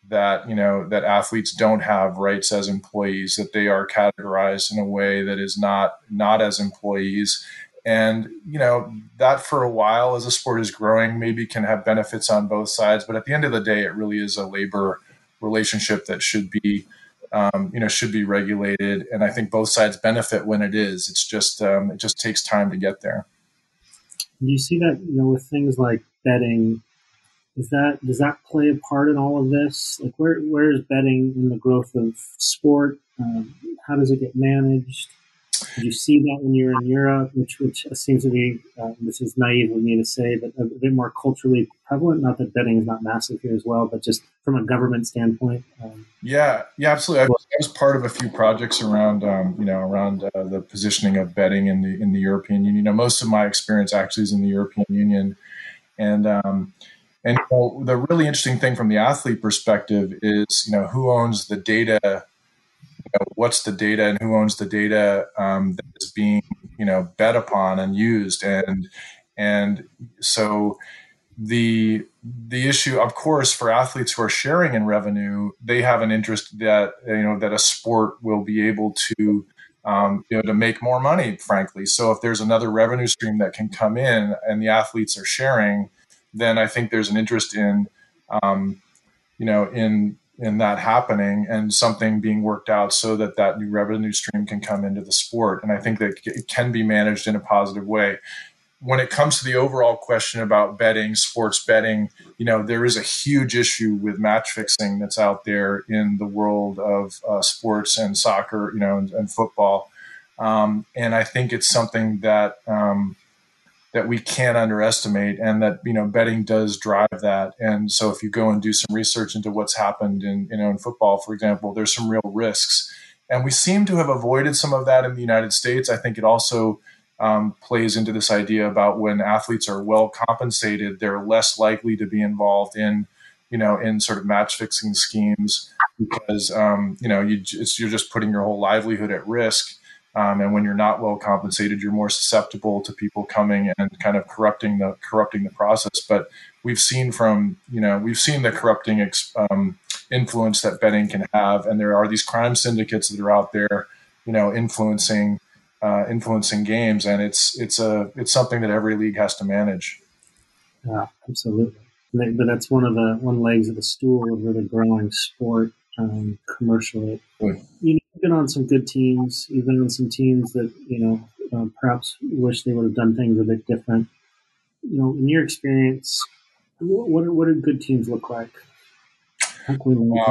that you know that athletes don't have rights as employees that they are categorized in a way that is not not as employees and you know that for a while as a sport is growing maybe can have benefits on both sides but at the end of the day it really is a labor relationship that should be um, you know should be regulated and i think both sides benefit when it is it's just um, it just takes time to get there do you see that you know with things like betting is that does that play a part in all of this? Like, where where is betting in the growth of sport? Um, how does it get managed? You see that when you're in Europe, which which seems to be uh, this is naive of me to say, but a, bit more culturally prevalent. Not that betting is not massive here as well, but just from a government standpoint. Um, yeah, yeah, absolutely. I was, I was, part of a few projects around um, you know around uh, the positioning of betting in the in the European Union. You know, most of my experience actually is in the European Union, and um, and you know, the really interesting thing from the athlete perspective is, you know, who owns the data? Know, what's the data, and who owns the data um, that is being, you know, bet upon and used, and and so the the issue, of course, for athletes who are sharing in revenue, they have an interest that you know that a sport will be able to um, you know, to make more money, frankly. So if there's another revenue stream that can come in and the athletes are sharing, then I think there's an interest in, um, you know, in in that happening and something being worked out so that that new revenue stream can come into the sport. And I think that it can be managed in a positive way. When it comes to the overall question about betting, sports betting, you know, there is a huge issue with match fixing that's out there in the world of uh, sports and soccer, you know, and, and football. Um, and I think it's something that um, that we can't underestimate and that you know betting does drive that. And so if you go and do some research into what's happened in you know in football for example there's some real risks. And we seem to have avoided some of that in the united states. I think it also um, plays into this idea about when athletes are well compensated they're less likely to be involved in you know in sort of match fixing schemes because um, you know you, you're just putting your whole livelihood at risk um, and when you're not well compensated, you're more susceptible to people coming and kind of corrupting the corrupting the process. But we've seen from you know we've seen the corrupting ex, um, influence that betting can have, and there are these crime syndicates that are out there, you know, influencing uh, influencing games, and it's it's a it's something that every league has to manage. Yeah, absolutely. But that's one of the one legs of the stool of really growing sport um, commercially. You know, been on some good teams. You've been on some teams that you know uh, perhaps wish they would have done things a bit different. You know, in your experience, what what, what do good teams look like? Uh,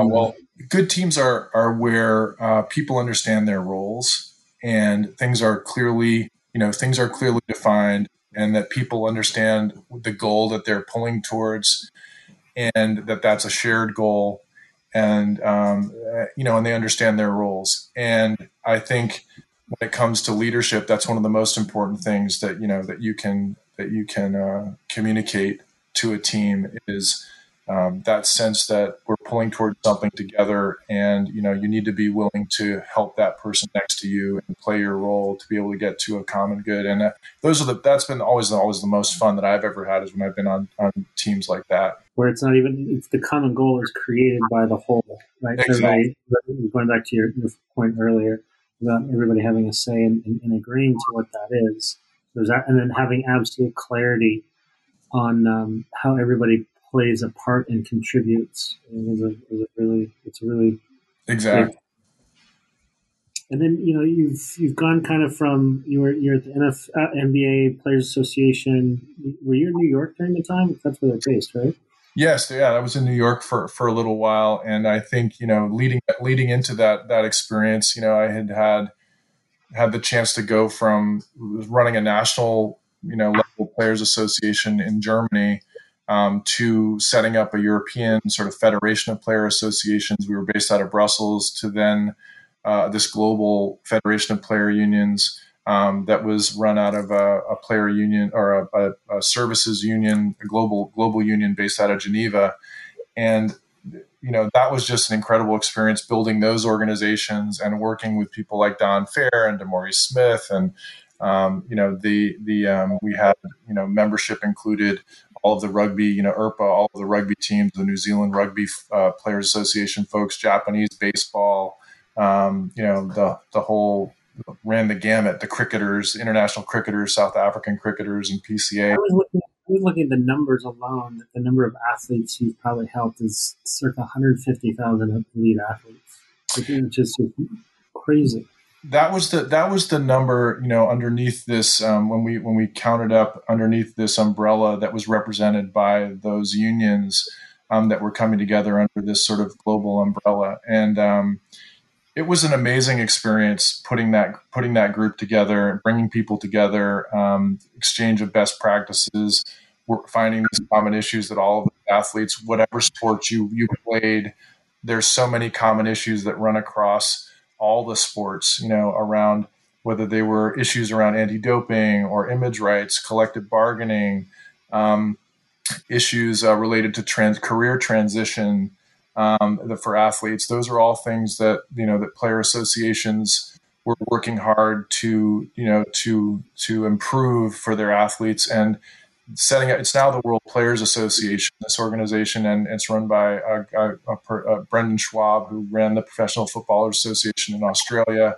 well, good teams are are where uh, people understand their roles and things are clearly you know things are clearly defined and that people understand the goal that they're pulling towards and that that's a shared goal and um, you know, and they understand their roles. And I think when it comes to leadership, that's one of the most important things that you know that you can that you can uh, communicate to a team is um, that sense that we're pulling towards something together and you know you need to be willing to help that person next to you and play your role to be able to get to a common good. And uh, those are the that's been always always the most fun that i've ever had is when i've been on, on teams like that. Where it's not even it's the common goal is created by the whole right? Exactly. everybody going back to your, your, point earlier about everybody having a say and, in, in agreeing to what that is there's that, and then having absolute clarity on um, how everybody plays a part and contributes. It a, it a really, it's really exactly. Big. And then you know you've you've gone kind of from you were you're at the NF, uh, NBA Players Association. Were you in New York during the time? That's where they're based, right? Yes, yeah, I was in New York for, for a little while, and I think you know leading leading into that that experience, you know, I had had had the chance to go from running a national you know level players association in Germany um, to setting up a European sort of federation of player associations. We were based out of Brussels to then uh, this global federation of player unions um, that was run out of a, a player union or a, a, a, services union, a global global union based out of Geneva, and you know that was just an incredible experience building those organizations and working with people like Don Fehr and DeMaurice Smith and um, you know the the um, we had you know membership included all of the rugby, you know, ERPA, all of the rugby teams, the New Zealand Rugby uh, Players Association folks, Japanese baseball, um, you know, the the whole ran the gamut. The cricketers, international cricketers, South African cricketers, and PCA. I was looking, I was looking at the numbers alone. The number of athletes you've probably helped is circa 150,000 elite athletes, which is crazy that was the that was the number you know underneath this um, when we when we counted up underneath this umbrella that was represented by those unions um, that were coming together under this sort of global umbrella. And um, it was an amazing experience putting that putting that group together bringing people together um, exchange of best practices finding these common issues that all of the athletes whatever sports you you played there's so many common issues that run across all the sports, you know, around whether they were issues around anti-doping or image rights, collective bargaining, um, issues uh, related to trans career transition um, for athletes. Those are all things that you know that player associations were working hard to you know to to improve for their athletes and setting up. It's now the World Players Association, this organization, and it's run by a, a, a, Brendan Schwab, who ran the Professional Footballers Association in Australia,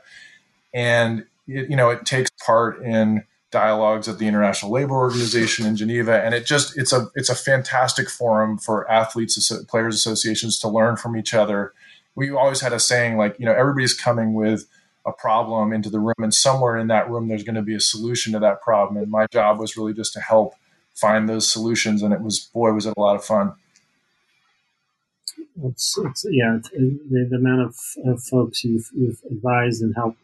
and it, you know it takes part in dialogues at the International Labor Organization in Geneva, and it just it's a it's a fantastic forum for athletes, players associations to learn from each other. We always had a saying like you know everybody's coming with a problem into the room and somewhere in that room there's going to be a solution to that problem and my job was really just to help find those solutions. And it was, boy, was it a lot of fun. It's, it's yeah, it's, the, the, amount of, of folks you've, you've advised and helped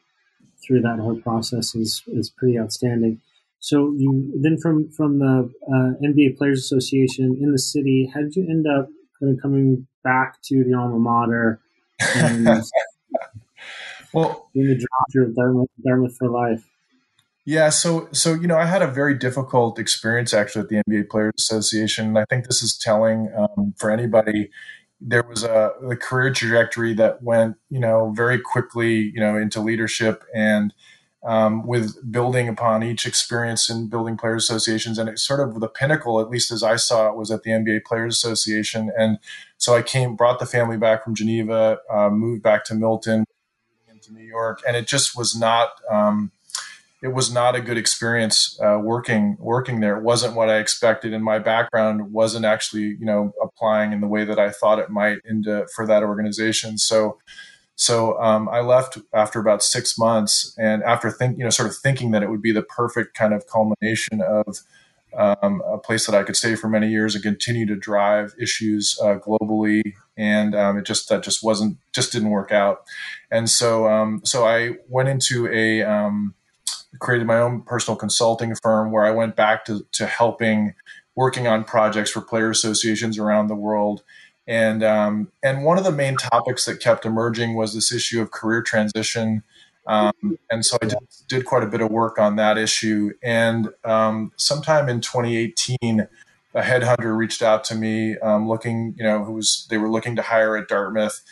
through that whole process is, is pretty outstanding. So you then from from the uh, NBA Players Association in the city, how did you end up kind of coming back to the alma mater? And well, being the director of Dartmouth, Dartmouth for life. Yeah, so so you know, I had a very difficult experience actually at the NBA Players Association, and I think this is telling um, for anybody. There was a, career trajectory that went, you know, very quickly, you know, into leadership and um, with building upon each experience in building players associations, and it's sort of the pinnacle, at least as I saw it, was at the NBA Players Association. And so I came, brought the family back from Geneva, uh, moved back to Milton, into New York, and it just was not. Um, it was not a good experience uh, working working there. It wasn't what I expected, and my background wasn't actually you know applying in the way that I thought it might into for that organization. So. So um, I left after about six months, and after think, you know, sort of thinking that it would be the perfect kind of culmination of um, a place that I could stay for many years and continue to drive issues uh, globally. And um, it just that just wasn't just didn't work out. And so um, so I went into a um, created my own personal consulting firm where I went back to, to helping working on projects for player associations around the world And um, and one of the main topics that kept emerging was this issue of career transition. Um, and so I did, did, quite a bit of work on that issue. And um, sometime in 2018, a headhunter reached out to me, um, looking, you know, who was they were looking to hire at Dartmouth,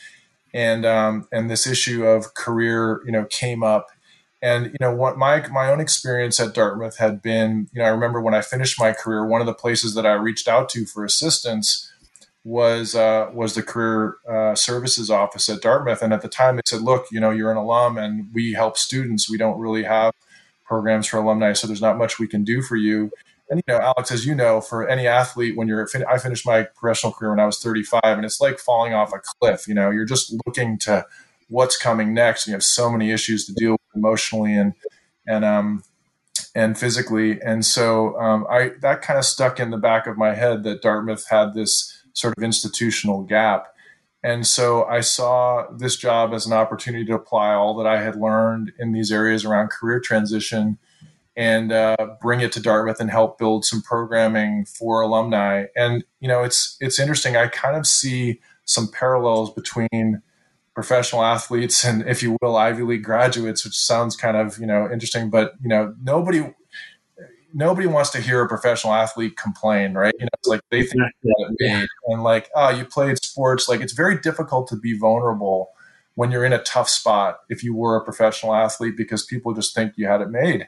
and um, and this issue of career, you know, came up. And you know what my my own experience at Dartmouth had been, you know, I remember when I finished my career, one of the places that I reached out to for assistance was uh, was the career uh, services office at Dartmouth. And at the time, they said, "Look, you know, you're an alum, and we help students. We don't really have programs for alumni, so there's not much we can do for you." and you know, Alex, as you know, for any athlete, when you're, I finished my professional career when I was 35, and it's like falling off a cliff. You know, you're just looking to what's coming next. And you have so many issues to deal emotionally and and um and physically, and so um, I that kind of stuck in the back of my head that Dartmouth had this sort of institutional gap. And so I saw this job as an opportunity to apply all that I had learned in these areas around career transition and uh, bring it to Dartmouth and help build some programming for alumni. And you know, it's it's interesting. I kind of see some parallels between professional athletes and, if you will, Ivy League graduates, which sounds kind of you know interesting. But you know, nobody nobody wants to hear a professional athlete complain, right? You know, it's like they think yeah. and like, oh, you played sports. Like it's very difficult to be vulnerable when you're in a tough spot if you were a professional athlete because people just think you had it made.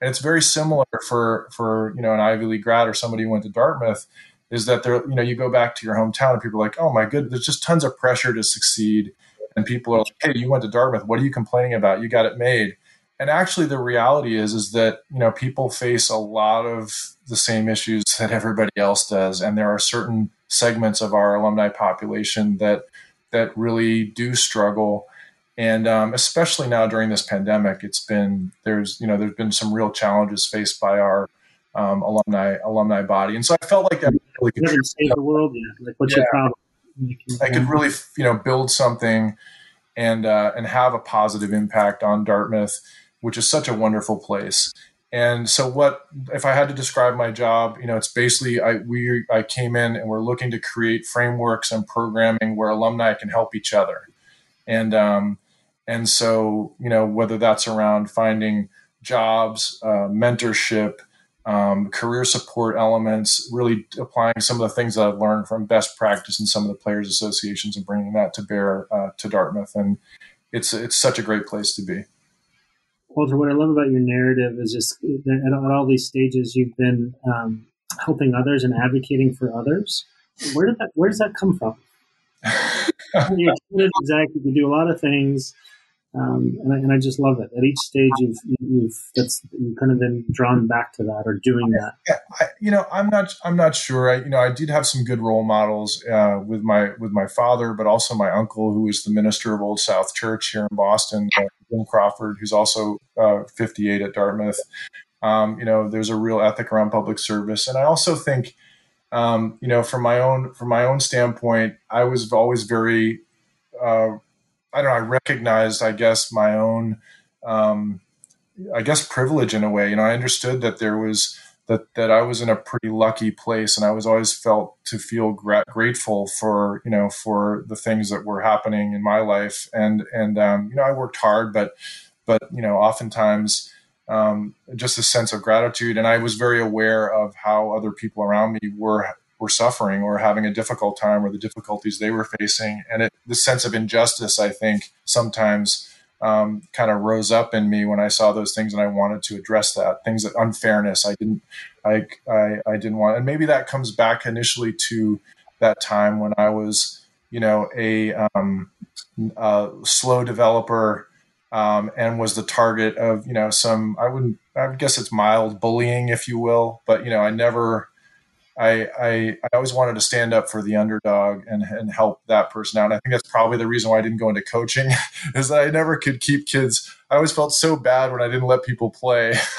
And it's very similar for for you know an Ivy League grad or somebody who went to Dartmouth is that they're you know you go back to your hometown and people are like oh my good there's just tons of pressure to succeed and people are like hey you went to Dartmouth what are you complaining about you got it made and actually the reality is is that you know people face a lot of the same issues that everybody else does and there are certain segments of our alumni population that that really do struggle and um, especially now during this pandemic, it's been there's you know there's been some real challenges faced by our um, alumni alumni body, and so I felt like that really could save the world. Yeah. Like, what's yeah. your problem? I could really you know build something and uh, and have a positive impact on Dartmouth, which is such a wonderful place. And so, what if I had to describe my job? You know, it's basically I we I came in and we're looking to create frameworks and programming where alumni can help each other, and um, and so, you know, whether that's around finding jobs, uh, mentorship, um, career support elements, really applying some of the things that I've learned from best practice in some of the players' associations and bringing that to bear uh, to Dartmouth. And it's it's such a great place to be. Walter, what I love about your narrative is just that at all these stages you've been um, helping others and advocating for others. Where did that? Where does that come from? You're exactly. You do a lot of things um, and, I, and I just love it. At each stage, you've, you've that's you've kind of been drawn back to that or doing that. Yeah, I, you know, I'm not I'm not sure. I you know I did have some good role models uh, with my with my father, but also my uncle, who was the minister of Old South Church here in Boston, uh, Jim Crawford, who's also uh, 58 at Dartmouth. Um, you know, there's a real ethic around public service, and I also think. Um, you know, from my own from my own standpoint, I was always very uh, I don't know, I recognized, I guess, my own, um, I guess, privilege in a way. You know, I understood that there was that that I was in a pretty lucky place, and I was always felt to feel gra- grateful for you know for the things that were happening in my life, and and um, you know, I worked hard, but but you know, oftentimes. Um, just a sense of gratitude, and I was very aware of how other people around me were were suffering or having a difficult time or the difficulties they were facing. And it, the sense of injustice, I think, sometimes um, kind of rose up in me when I saw those things, and I wanted to address that things that unfairness. I didn't, I, I, I didn't want, and maybe that comes back initially to that time when I was, you know, a, um, a slow developer. Um, and was the target of you know some I wouldn't I guess it's mild bullying if you will but you know I never I, I, I always wanted to stand up for the underdog and, and help that person out. And I think that's probably the reason why I didn't go into coaching is that I never could keep kids. I always felt so bad when I didn't let people play.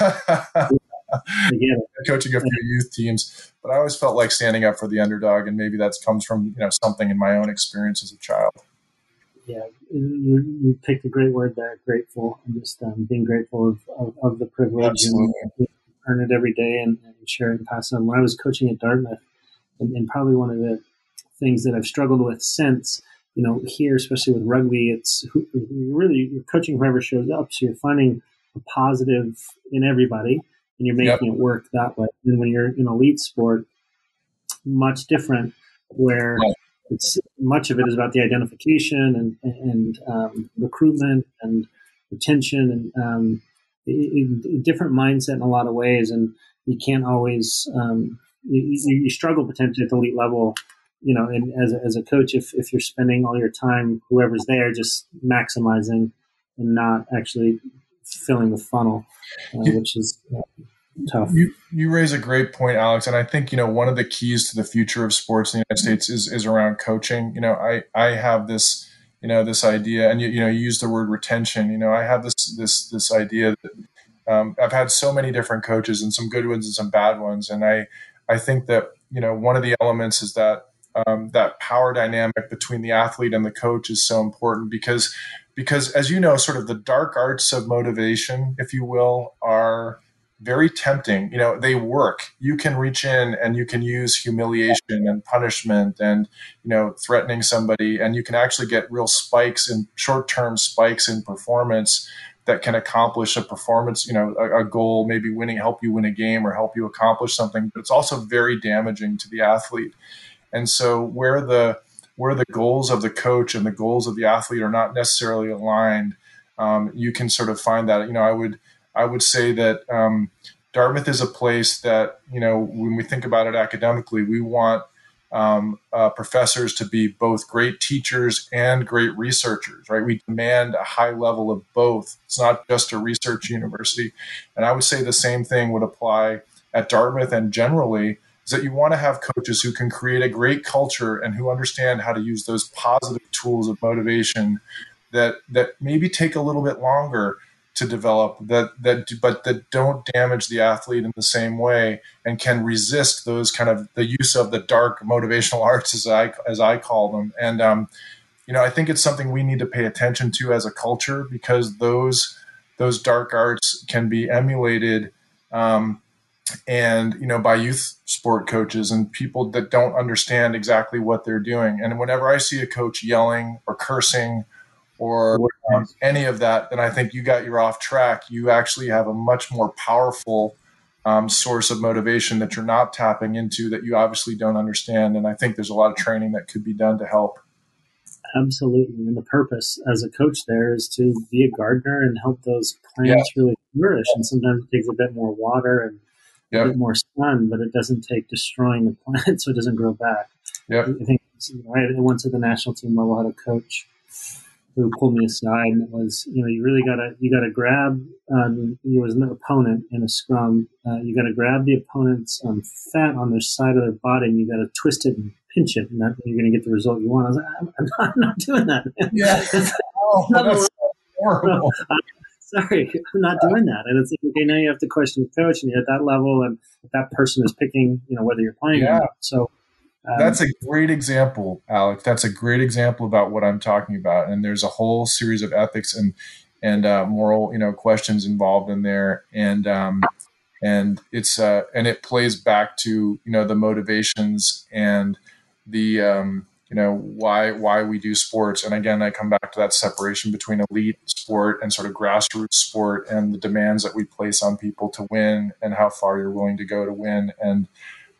coaching a few youth teams, but I always felt like standing up for the underdog, and maybe that comes from you know something in my own experience as a child. Yeah, you, you picked a great word there, grateful, and just um, being grateful of, of, of the privilege Absolutely. and earn it every day and, and share it and pass it on. When I was coaching at Dartmouth, and, and, probably one of the things that I've struggled with since. You know, here, especially with rugby, it's really you're coaching whoever shows up. So you're finding a positive in everybody, and you're making yep. it work that way. And when you're in elite sport, much different, where it's much of it is about the identification and and um, recruitment and retention and um, it, it, different mindset in a lot of ways, and you can't always um, you, you, struggle potentially at the elite level. You know, and as a, as a coach, if if you're spending all your time, whoever's there, just maximizing and not actually filling the funnel, uh, which is uh, tough. You you raise a great point, Alex, and I think you know one of the keys to the future of sports in the United States is is around coaching. You know, I I have this you know this idea, and you you know you use the word retention. You know, I have this this this idea that um, I've had so many different coaches and some good ones and some bad ones, and I I think that you know one of the elements is that um, that power dynamic between the athlete and the coach is so important because because as you know, sort of the dark arts of motivation, if you will, are very tempting. You know, they work. You can reach in and you can use humiliation and punishment and, you know, threatening somebody, and you can actually get real spikes in short term spikes in performance that can accomplish a performance, you know, a, a, goal, maybe winning, help you win a game or help you accomplish something. But it's also very damaging to the athlete. And so where the where the goals of the coach and the goals of the athlete are not necessarily aligned, um, you can sort of find that. You know, I would I would say that um, Dartmouth is a place that, you know, when we think about it academically, we want um, uh, professors to be both great teachers and great researchers, right? We demand a high level of both. It's not just a research university. And I would say the same thing would apply at Dartmouth and generally is that you want to have coaches who can create a great culture and who understand how to use those positive tools of motivation that that maybe take a little bit longer to develop that that but that don't damage the athlete in the same way and can resist those kind of the use of the dark motivational arts as I as I call them. And um, you know I think it's something we need to pay attention to as a culture because those those dark arts can be emulated um, and you know by youth sport coaches and people that don't understand exactly what they're doing. And whenever I see a coach yelling or cursing or um, any of that, then I think you got your off track. You actually have a much more powerful um, source of motivation that you're not tapping into that you obviously don't understand. And I think there's a lot of training that could be done to help. Absolutely. And the purpose as a coach there is to be a gardener and help those plants yeah. really flourish. And sometimes it takes a bit more water and yep. a bit more sun, but it doesn't take destroying the plant so it doesn't grow back. Yep. I think I once at the national team level had a coach who pulled me aside and it was you know you really gotta you gotta grab um, there was an opponent in a scrum uh, you gotta grab the opponent's um, fat on their side of their body and you gotta twist it and pinch it and that, you're gonna get the result you want. I was like I'm, I'm, not, I'm not, doing that yeah. Oh, that's horrible. No, sorry I'm not doing that. And it's like okay now you have to question the coach and you're at that level and that person is picking you know whether you're playing yeah. or not. So um, That's a great example, Alex. That's a great example about what I'm talking about. And there's a whole series of ethics and and uh, moral, you know, questions involved in there. And um, and it's uh, and it plays back to you know the motivations and the um, you know why why we do sports. And again, I come back to that separation between elite sport and sort of grassroots sport and the demands that we place on people to win and how far you're willing to go to win. And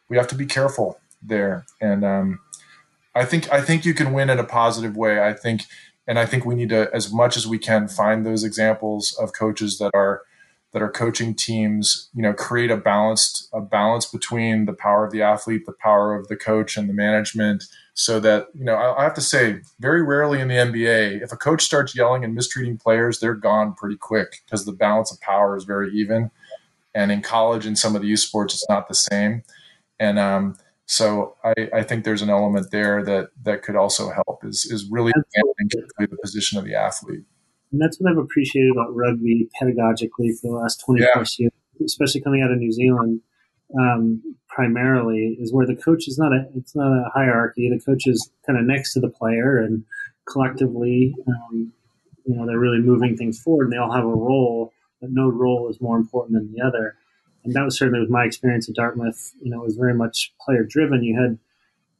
we have to be careful there. And um, I think I think you can win in a positive way. I think, and I think we need to, as much as we can, find those examples of coaches that are that are coaching teams. You know, create a balanced a balance between the power of the athlete, the power of the coach, and the management. So that you know, I, I have to say, very rarely in the NBA, if a coach starts yelling and mistreating players, they're gone pretty quick because the balance of power is very even. And in college and some of the youth sports, it's not the same. And um, so I, I, think there's an element there that that could also help is is really the position of the athlete. And that's what I've appreciated about rugby pedagogically for the last 20 yeah. plus years, especially coming out of New Zealand. Um, primarily is where the coach is not a it's not a hierarchy. The coach is kind of next to the player, and collectively, um, you know, they're really moving things forward, and they all have a role, but no role is more important than the other and that was certainly with my experience at Dartmouth. You know, it was very much player driven. You had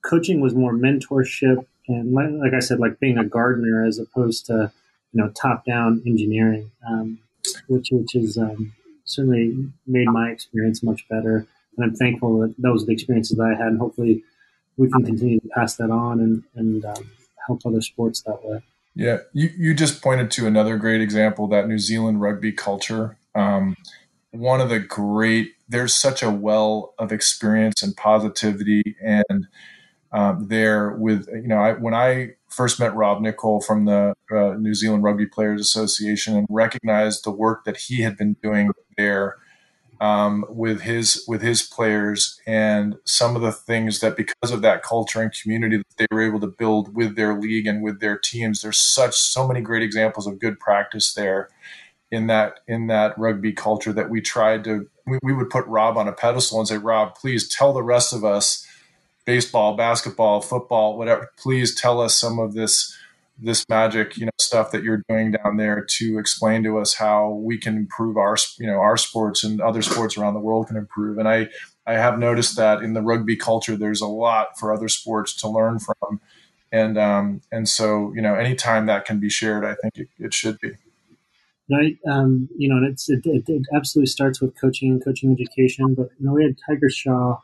coaching was more mentorship and like, like, I said, like being a gardener as opposed to you know top down engineering, um, which which is um, certainly made my experience much better. And I'm thankful that those are the experiences that I had, and hopefully we can continue to pass that on and and um, help other sports that way. Yeah, you, you just pointed to another great example that New Zealand rugby culture. Um, one of the great, there's such a well of experience and positivity and um, there with, you know, I, when I first met Rob Nichol from the uh, New Zealand Rugby Players Association and recognized the work that he had been doing there um, with his with his players and some of the things that because of that culture and community that they were able to build with their league and with their teams. There's such so many great examples of good practice there in that in that rugby culture that we tried to we, we would put Rob on a pedestal and say, Rob, please tell the rest of us baseball, basketball, football, whatever. Please tell us some of this this magic, you know, stuff that you're doing down there to explain to us how we can improve our, you know, our sports and other sports around the world can improve. And I, I have noticed that in the rugby culture, there's a lot for other sports to learn from. And, um, and so, you know, anytime that can be shared, I think it, it should be. Right. Um, you know, it's, it, it, it, absolutely starts with coaching and coaching education, but, you know, we had Tiger Shaw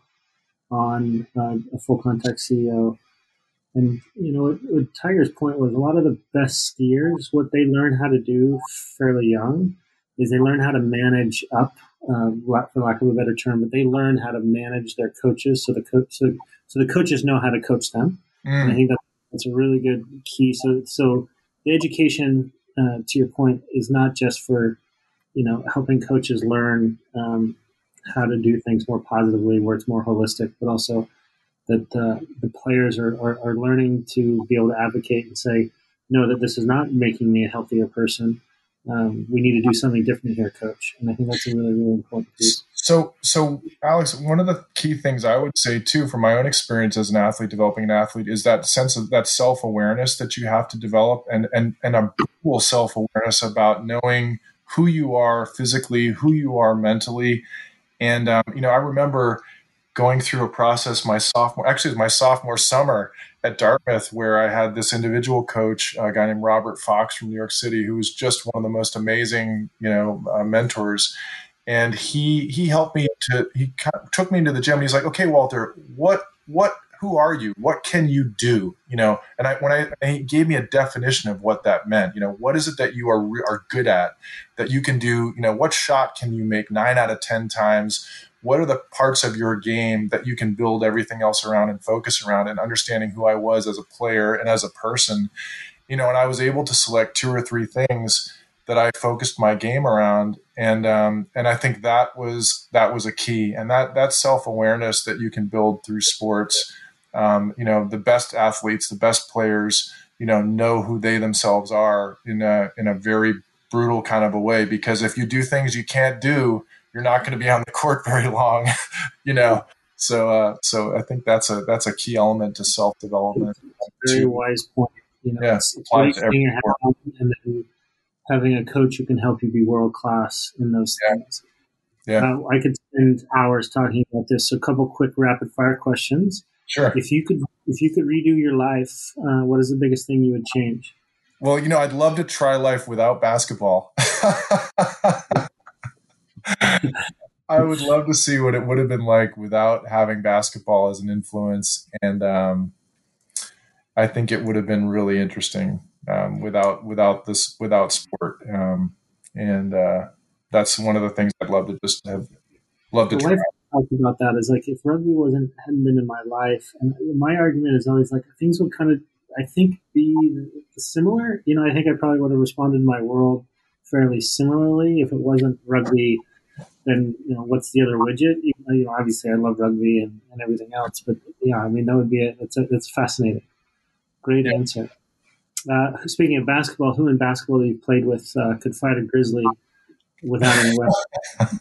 on uh, a full contact CEO and you know, what, Tiger's point was a lot of the best skiers, what they learn how to do fairly young, is they learn how to manage up, uh, for lack of a better term, but they learn how to manage their coaches. So the coach, so, so the coaches know how to coach them. Mm. And I think that, that's a really good key. So, so the education, uh, to your point, is not just for you know helping coaches learn um, how to do things more positively, where it's more holistic, but also that uh, the players are, are, are, learning to be able to advocate and say, no, that this is not making me a healthier person. Um, we need to do something different here, coach. And I think that's a really, really important piece. So, so Alex, one of the key things I would say too, from my own experience as an athlete, developing an athlete, is that sense of that self awareness that you have to develop, and and and a brutal self awareness about knowing who you are physically, who you are mentally, and um, you know, I remember going through a process my sophomore, actually, my sophomore summer at Dartmouth, where I had this individual coach, a guy named Robert Fox from New York City, who was just one of the most amazing, you know, uh, mentors. And he he helped me to he took me into the gym. and He's like, okay, Walter, what what who are you? What can you do? You know, and I when I he gave me a definition of what that meant. You know, what is it that you are are good at that you can do? You know, what shot can you make nine out of ten times? what are the parts of your game that you can build everything else around and focus around and understanding who I was as a player and as a person, you know, and I was able to select two or three things that I focused my game around. And, um, and I think that was, that was a key and that, that self-awareness that you can build through sports. Um, you know, the best athletes, the best players, you know, know who they themselves are in a, in a very brutal kind of a way, because if you do things you can't do, you're not going to be on the court very long, you know. So, uh, so I think that's a that's a key element to self development. Very wise point. You know, yeah, it's, it's having, and then having a coach who can help you be world class in those yeah. things. Yeah, uh, I could spend hours talking about this. So, a couple quick rapid fire questions. Sure. If you could, if you could redo your life, uh, what is the biggest thing you would change? Well, you know, I'd love to try life without basketball. I would love to see what it would have been like without having basketball as an influence, and um, I think it would have been really interesting um, without without this without sport. Um, and uh, that's one of the things I'd love to just have love to try. Talk about that is like if rugby wasn't hadn't been in my life, and my argument is always like things would kind of I think be similar. You know, I think I probably would have responded in my world fairly similarly if it wasn't rugby then you know what's the other widget? You know, obviously I love rugby and, and everything else, but yeah, I mean that would be a, it's a, it's fascinating. Great yeah. answer. Uh, speaking of basketball, who in basketball you played with uh, could fight a grizzly without any weapons?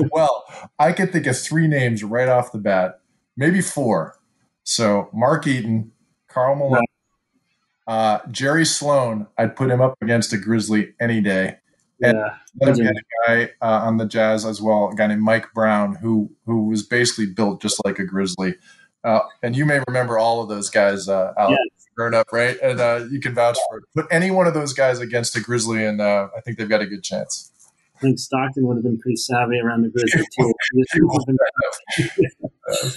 well, I could think of three names right off the bat, maybe four. So Mark Eaton, Karl Malone, uh, Jerry Sloan. I'd put him up against a grizzly any day. And yeah. we had a guy uh, on the Jazz as well, a guy named Mike Brown, who who was basically built just like a grizzly. Uh, and you may remember all of those guys, uh, Alex, yes. Growing up, right? And uh, you can vouch for it. Put any one of those guys against a Grizzly, and uh, I think they've got a good chance. I think Stockton would have been pretty savvy around the Grizzly too.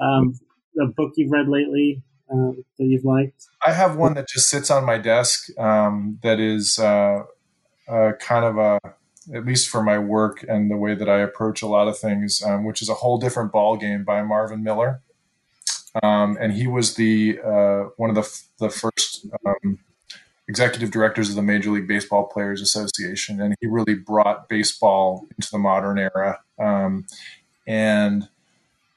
um, a book you've read lately uh, that you've liked? I have one that just sits on my desk. Um, that is uh, uh, kind of a, at least for my work and the way that I approach a lot of things, um, which is a whole different ball game by Marvin Miller. Um, and he was the uh, one of the the first um, executive directors of the Major League Baseball Players Association, and he really brought baseball into the modern era. Um, and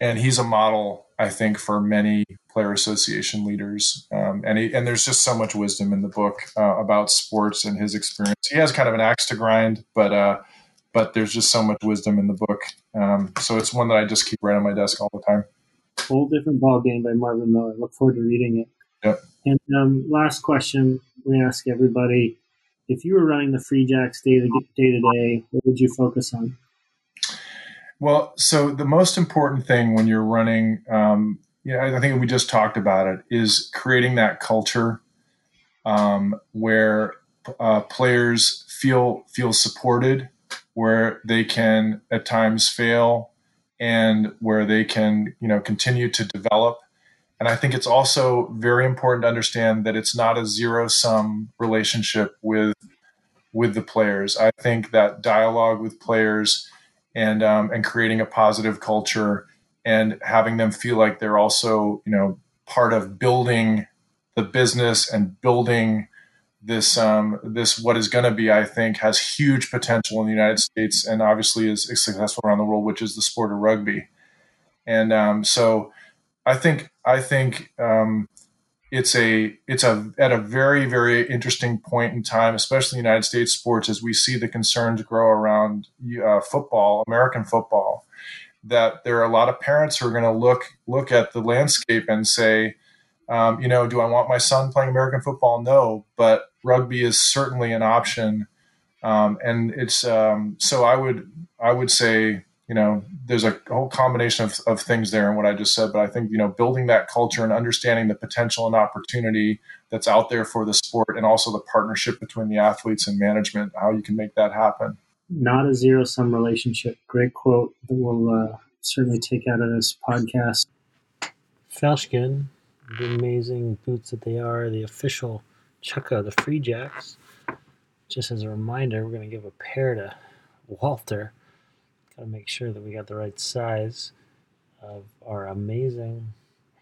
and he's a model, I think, for many player association leaders. Um, and he, and there's just so much wisdom in the book uh, about sports and his experience. He has kind of an axe to grind, but uh, but there's just so much wisdom in the book. Um, so it's one that I just keep right on my desk all the time. Whole different ball game by Marvin Miller. Look forward to reading it. Yep. And um, last question we ask everybody: If you were running the Free Jacks day to day what would you focus on? Well, so the most important thing when you're running, um, know, I think we just talked about it, is creating that culture um, where uh, players feel feel supported, where they can at times fail, and where they can you know continue to develop. And I think it's also very important to understand that it's not a zero sum relationship with with the players. I think that dialogue with players and um, and creating a positive culture and having them feel like they're also you know part of building the business and building this um, this what is going to be I think has huge potential in the United States and obviously is, successful around the world, which is the sport of rugby. And um, so I think I think um, it's a it's a at a very very interesting point in time, especially in United States sports, as we see the concerns grow around uh, football, American football, that there are a lot of parents who are going to look look at the landscape and say, um, you know, do I want my son playing American football? No, but rugby is certainly an option, um, and it's um, so I would I would say you know, there's a whole combination of, of things there in what I just said. But I think, you know, building that culture and understanding the potential and opportunity that's out there for the sport and also the partnership between the athletes and management, how you can make that happen. Not a zero sum relationship. Great quote that we'll uh, certainly take out of this podcast. Falchkin, the amazing boots that they are, the official Chukka, the Free Jacks. Just as a reminder, we're going to give a pair to Walter Got to make sure that we got the right size of our amazing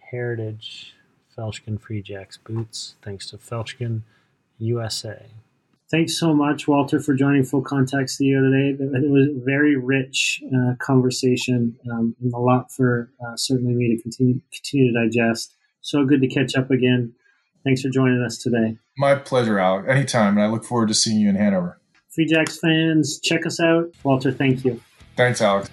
heritage Falchkin Free Jacks boots, thanks to Falchkin USA. Thanks so much, Walter, for joining Full Contact CEO today. It was a very rich uh, conversation um, and a lot for uh, certainly me to continue, continue to digest. So good to catch up again. Thanks for joining us today. My pleasure, Alec. Anytime, and I look forward to seeing you in Hanover. Free Jacks fans, check us out. Walter, thank you. Thanks, Alex.